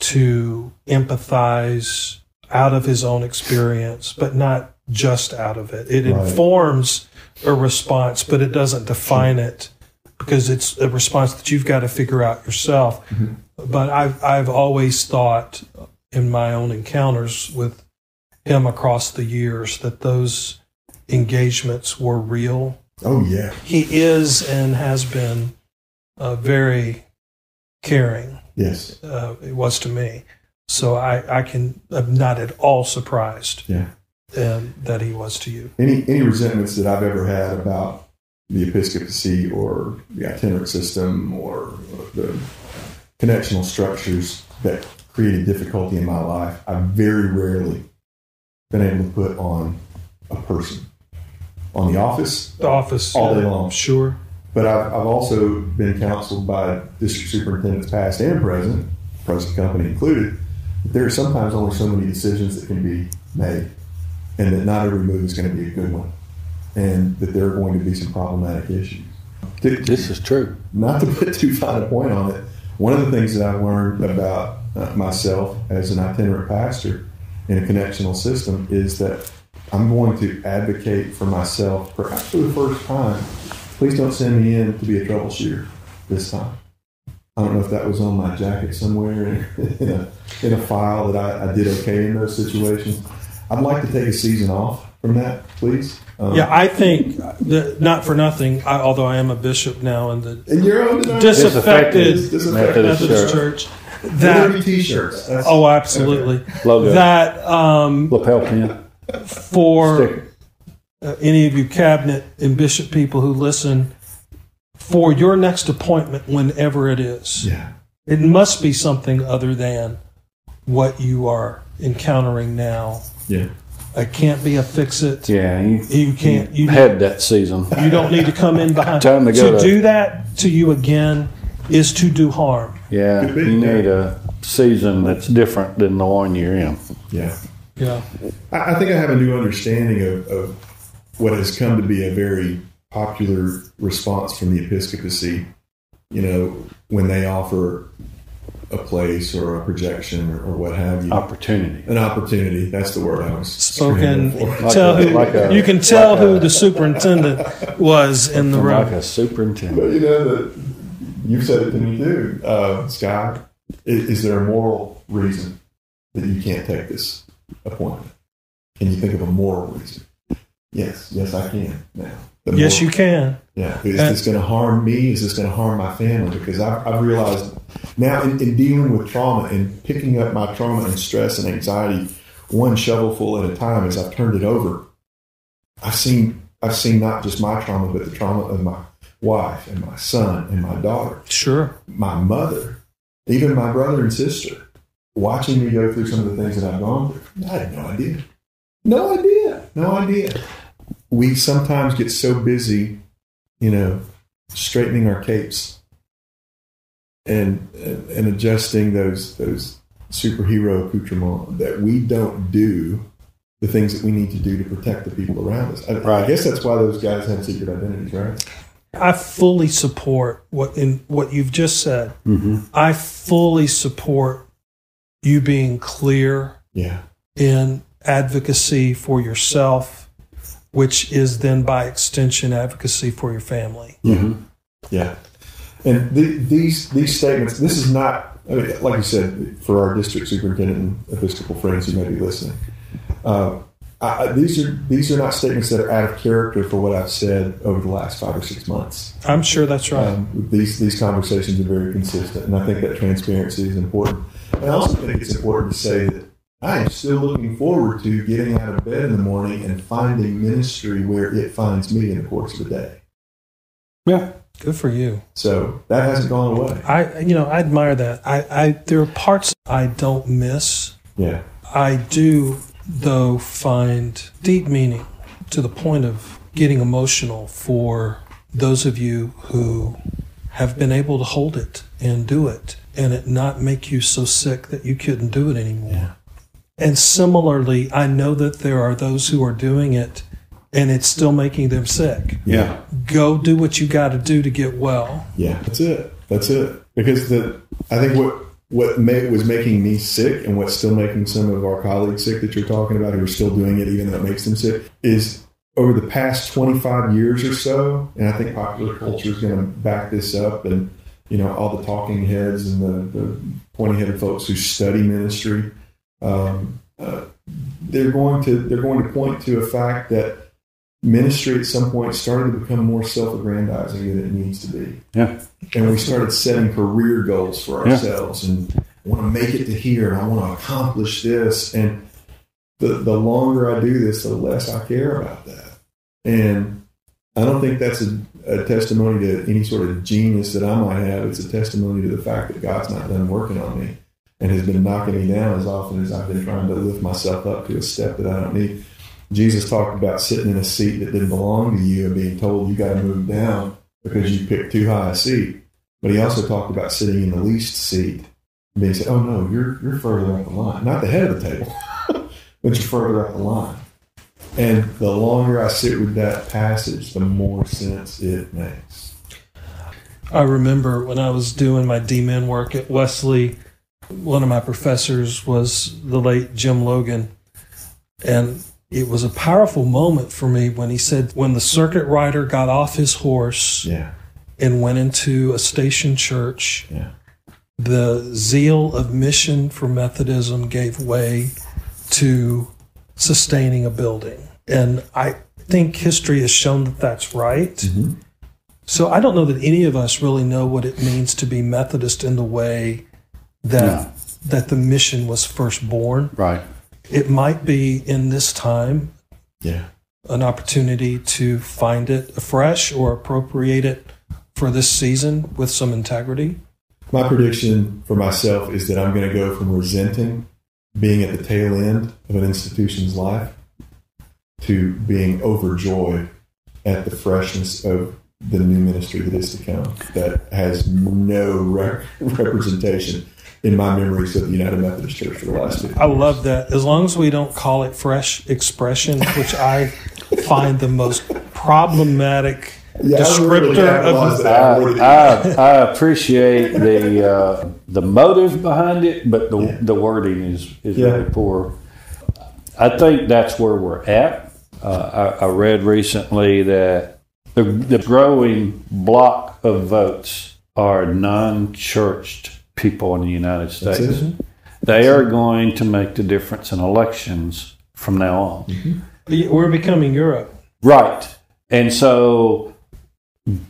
to empathize out of his own experience, but not just out of it. It Right. informs a response, but it doesn't define it because it's a response that you've got to figure out yourself. Mm-hmm. But I've I've always thought in my own encounters with him across the years that those engagements were real Oh yeah. he is and has been uh, very caring. Yes. Uh, it was to me, so I, I can I'm not at all surprised Yeah. um, that he was to you. Any any resentments that I've ever had about the episcopacy or the itinerant system or the connectional structures that created difficulty in my life, I've very rarely been able to put on a person. On the office, The office All day long. Sure, But I've, I've also been counseled by district superintendents, past and present, present company included. that There are sometimes only so many decisions that can be made, and that not every move is going to be a good one, and that there are going to be some problematic issues. To- This is true. not to put too fine a point on it, one of the things that I've learned about uh, myself as an itinerant pastor in a connectional system is that I'm going to advocate for myself, perhaps for the first time. Please don't send me in to be a troubleshooter this time. I don't know if that was on my jacket somewhere in, in, a, in a file that I, I did okay in those situations. I'd like to take a season off from that, please. Um, yeah. I think that not for nothing. I, although I am a bishop now in the In your own disaffected Disaffected Methodist Methodist Church. Church, that Liberty T-shirts. That's, oh absolutely Logo. that um, Lapel pin. for uh, any of you cabinet and bishop people who listen for your next appointment whenever it is yeah, it must be something other than what you are encountering now yeah. it can't be a fix it Yeah, you, you can't you, had that season. you don't need to come in behind Time to go to- do that to you again is to do harm Yeah, Could be, you yeah. need a season that's different than the one you're in. Yeah. yeah I, I think I have a new understanding of, of what has come to be a very popular response from the episcopacy. You know, when they offer a place or a projection or, or what have you, Opportunity. an opportunity. That's the word I was spoken scrambling for. Like a- who like a- you can tell like who a- the superintendent was in the room. Like a superintendent. But you know that you've said it to me too, uh, Scott. Is, is there a moral reason that you can't take this appointment? Can you think of a moral reason? Yes, yes, I can now. The yes moral- you can Yeah, is this going to harm me? Is this going to harm my family? Because I've, I've realized now in, in dealing with trauma and picking up my trauma and stress and anxiety one shovelful at a time as I've turned it over, I've seen I've seen not just my trauma, but the trauma of my wife and my son and my daughter, sure my mother, even my brother and sister, watching me go through some of the things that I've gone through. I had no idea. No idea. No idea. We sometimes get so busy, you know, straightening our capes and and, adjusting those those superhero accoutrements that we don't do the things that we need to do to protect the people around us. I, I guess that's why those guys have secret identities, right? I fully support what in what you've just said. Mm-hmm. I fully support you being clear Yeah. in advocacy for yourself, which is then by extension advocacy for your family. Mm-hmm. Yeah, and the, these these statements. This is not, I mean, like you said, for our district superintendent and Episcopal friends who may be listening. Uh, I, these are these are not statements that are out of character for what I've said over the last five or six months. I'm sure that's right. Um, these these conversations are very consistent, and I think that transparency is important. And I also think it's important to say that I am still looking forward to getting out of bed in the morning and finding ministry where it finds me in the course of the day. Yeah. Good for you. So that hasn't gone away. I you know I admire that. I, I there are parts I don't miss. Yeah. I do though find deep meaning to the point of getting emotional for those of you who have been able to hold it and do it and it not make you so sick that you couldn't do it anymore. Yeah. And similarly, I know that there are those who are doing it and it's still making them sick. Yeah. Go do what you got to do to get well. Yeah, that's it. That's it. Because the I think what what ma- was making me sick and what's still making some of our colleagues sick that you're talking about who are still doing it even though it makes them sick is over the past 25 years or so, and I think popular culture is going to back this up, and you know all the talking heads and the, the pointy-headed folks who study ministry, um, uh, they're going to they're going to point to a fact that ministry at some point started to become more self-aggrandizing than it needs to be. Yeah. and we started setting career goals for Yeah. ourselves and I want to make it to here and I want to accomplish this. And the the longer I do this the less I care about that. And I don't think that's a, a testimony to any sort of genius that I might have. It's a testimony to the fact that God's not done working on me and has been knocking me down as often as I've been trying to lift myself up to a step that I don't need Jesus talked about sitting in a seat that didn't belong to you and being told you got to move down because you picked too high a seat. But he also talked about sitting in the least seat and being said, "Oh no, you're you're further up the line, not the head of the table, but you're further up the line." And the longer I sit with that passage, the more sense it makes. I remember when I was doing my D-Min work at Wesley, one of my professors was the late Jim Logan. And it was a powerful moment for me when he said, when the circuit rider got off his horse Yeah, and went into a station church, yeah, the zeal of mission for Methodism gave way to sustaining a building. And I think history has shown that that's right. Mhm. So I don't know that any of us really know what it means to be Methodist in the way that that the mission was first born. Right. It might be in this time Yeah. an opportunity to find it afresh or appropriate it for this season with some integrity. My prediction for myself is that I'm going to go from resenting being at the tail end of an institution's life to being overjoyed at the freshness of the new ministry that is to come that has no re- representation in my memories of the United Methodist Church for the last 50 I love that. As long as we don't call it fresh expression, which I find the most problematic Yeah, I really descriptor of that. I, I I, I appreciate the uh, the motive behind it, but the the wording is is Yeah. really poor. I think that's where we're at. Uh, I, I read recently that the, the growing block of votes are non-churched people in the United States. They are going to make the difference in elections from now on. Mm-hmm. we're becoming Europe. Right. And so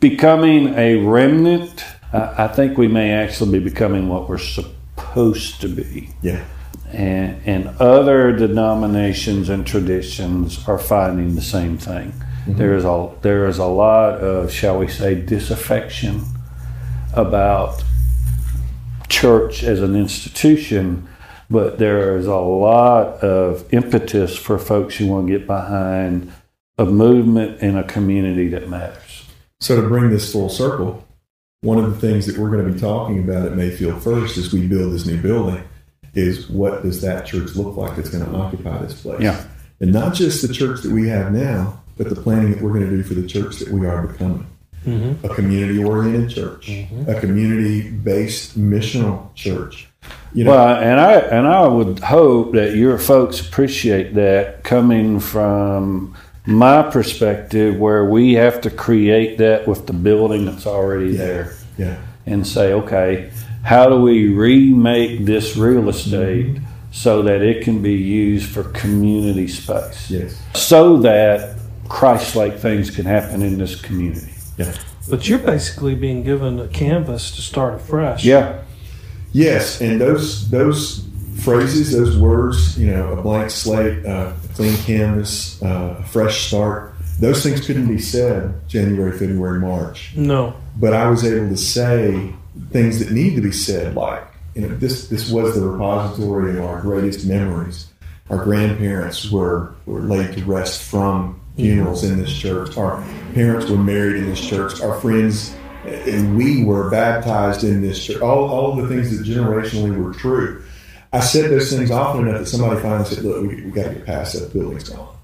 becoming a remnant, I I think we may actually be becoming what we're supposed to be. Yeah. And, and other denominations and traditions are finding the same thing. Mm-hmm. There is a there is a lot of, shall we say, disaffection about church as an institution, but there is a lot of impetus for folks who want to get behind a movement in a community that matters. So to bring this full circle, one of the things that we're going to be talking about at Mayfield first as we build this new building is what does that church look like that's going to occupy this place? Yeah. And not just the church that we have now, but the planning that we're going to do for the church that we are becoming. Mm-hmm. A community oriented church, mm-hmm. a community based missional church. You know, Well, and I and I would hope that your folks appreciate that coming from my perspective, where we have to create that with the building that's already there, yeah. and say, okay, how do we remake this real estate mm-hmm. so that it can be used for community space, Yes. so that Christ-like things can happen in this community. Yeah. But you're basically being given a canvas to start afresh. Yeah, Yes, and those those phrases, those words, you know, a blank slate, uh, a clean canvas, uh, a fresh start. Those things couldn't be said January, February, March. No. But I was able to say things that need to be said, like you know, this this was the repository of our greatest memories. Our grandparents were were laid to rest from funerals in this church. Our parents were married in this church. Our friends and we were baptized in this church. All all the things that generationally were true. I said those things often enough that somebody finally said, "Look, we, we got to get past that. Building's gone."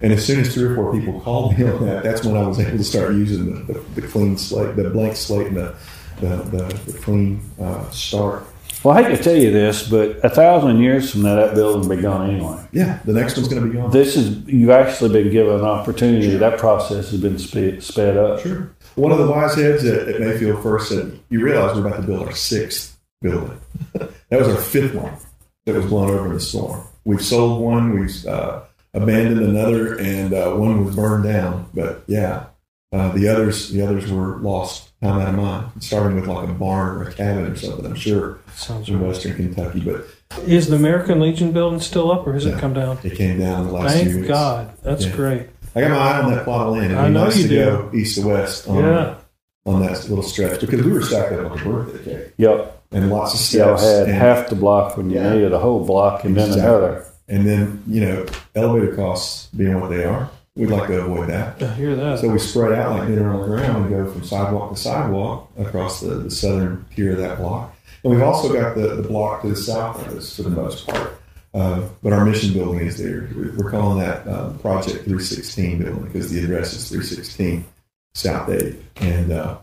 And as soon as three or four people called me on that, that's when I was able to start using the, the, the clean slate, the blank slate, and the the, the, the clean uh, start. Well, I hate to tell you this, but a thousand years from now, that building will be gone anyway. Yeah, the next one's going to be gone. This is you've actually been given an opportunity. That process has been sped, sped up. Sure. One of the wise heads at, at Mayfield first said, "You realize we're about to build our sixth building. that was our fifth one that was blown over in the storm. We've sold one, we've uh, abandoned another, and uh, one was burned down. But yeah, uh, the others the others were lost time out of mind. Starting with like a barn or a cabin or something. I'm sure Sounds in right. Western Kentucky, but Is the American Legion building still up, or has No. it come down? it came down in the last few Thank weeks. God. That's Yeah. great. I got my eye on that plot of land. It'd I be know nice you to do. go east to west on, Yeah. on that little stretch because we were stacked up on the birthday cake Yep. and lots of Y'all steps. had and, half the block when you Yeah. needed a whole block and then Exactly. another. and then, you know, elevator costs being what they are, we'd like to avoid that. I hear that. So we spread out like dinner on the ground and go from sidewalk to sidewalk across the, the southern tier of that block. And we've also got the, the block to the south of us for the most part. Uh, but our mission building is there. We're calling that uh, Project 316 building because the address is 316 South 8. And uh,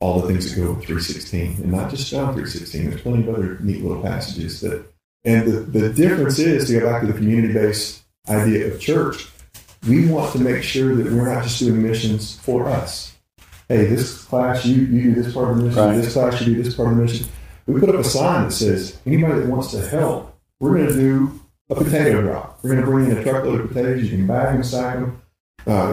all the things that go with 316. And not just John 316. There's plenty of other neat little passages that. And the, the difference is, to go back to the community based idea of church, we want to make sure that we're not just doing missions for us. Hey, this class, you, you do this part of the mission. Right. This class, you do this part of the mission. We put up a sign that says, anybody that wants to help, we're going to do a potato drop. We're going to bring in a truckload of potatoes. You can bag them, sack them, uh,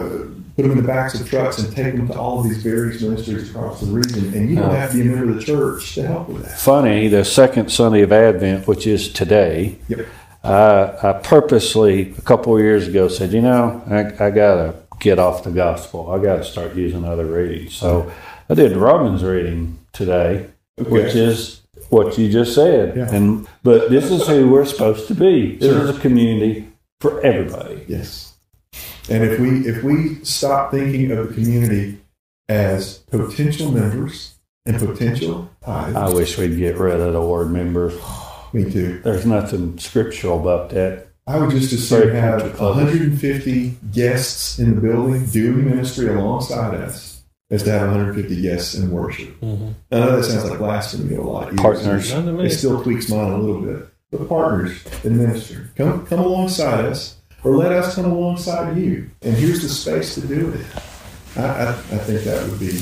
put them in the backs of trucks and take them to all of these various ministries across the region. And you don't have to be a member of the church to help with that. Funny, the second Sunday of Advent, which is today, Yep. Uh, I purposely, a couple of years ago, said, you know, I, I got to get off the gospel. I got to start using other readings. So I did Romans reading today, which is what you just said. Yeah. And But this is who we're supposed to be. This Sure. is a community for everybody. Yes. And if we if we stop thinking of the community as potential members and potential I wish we'd get rid of the word members. Me too. There's nothing scriptural about that. I would just as soon have 150 guests in the building doing ministry alongside us as to have 150 guests in worship. Mm-hmm. I know that sounds like blasphemy to a lot of. Partners. It still tweaks mine a little bit. But partners in ministry, come come alongside us, or let us come alongside you. And here's the space to do it. I, I, I think that would be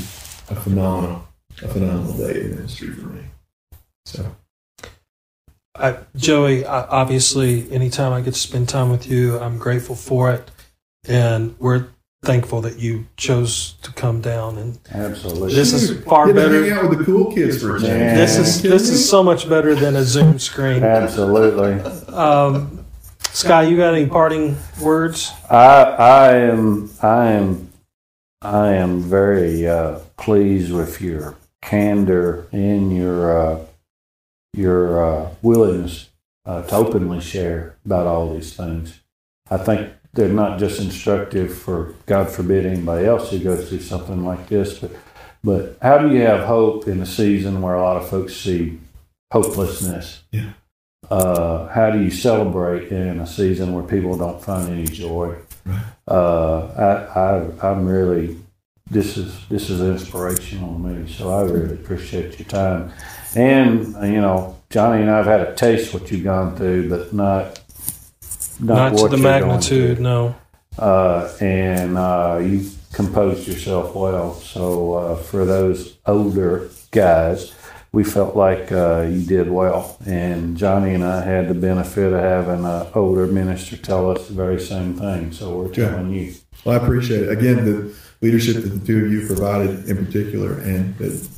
a phenomenal, a phenomenal day in ministry for me. So I, Joey, I, obviously, anytime I get to spend time with you, I'm grateful for it, and we're thankful that you chose to come down. And Absolutely. this is far Get better. hang out with the cool kids for a change. Yeah. This is this is so much better than a Zoom screen. Absolutely. Um, Sky, you got any parting words? I I am I am I am very uh, pleased with your candor and your uh, your uh, willingness uh, to openly share about all these things. I think they're not just instructive for God forbid anybody else who goes through something like this, but but how do you have hope in a season where a lot of folks see hopelessness? Yeah. Uh, how do you celebrate in a season where people don't find any joy? Right. Uh, I, I, I'm really, this is this is inspirational to me. So I really appreciate your time, and you know, Johnny and I've had a taste what you've gone through, but not Not, to what the you're going magnitude, through. no. Uh, and uh, you composed yourself well. So uh, for those older guys, we felt like uh, you did well. And Johnny and I had the benefit of having an older minister tell us the very same thing. So we're Yeah. telling you. Well, I appreciate it. Again, the leadership that the two of you provided in particular and that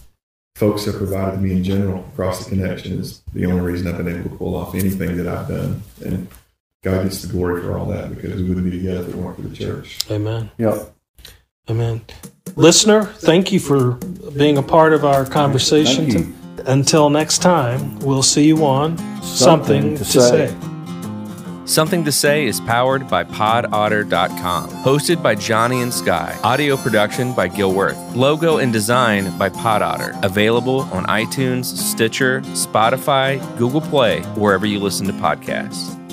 folks have provided to me in general across the connection is the only reason I've been able to pull off anything that I've done. And God gets the glory for all that because we wouldn't be together if it weren't for the church. Amen. Yep. Amen. Listener, thank you for being a part of our conversation. Thank you. Until next time, we'll see you on Something, to, say. Something to Say is powered by podotter.com. Hosted by Johnny and Sky. Audio production by Gil Worth. Logo and design by Podotter. Available on iTunes, Stitcher, Spotify, Google Play, wherever you listen to podcasts.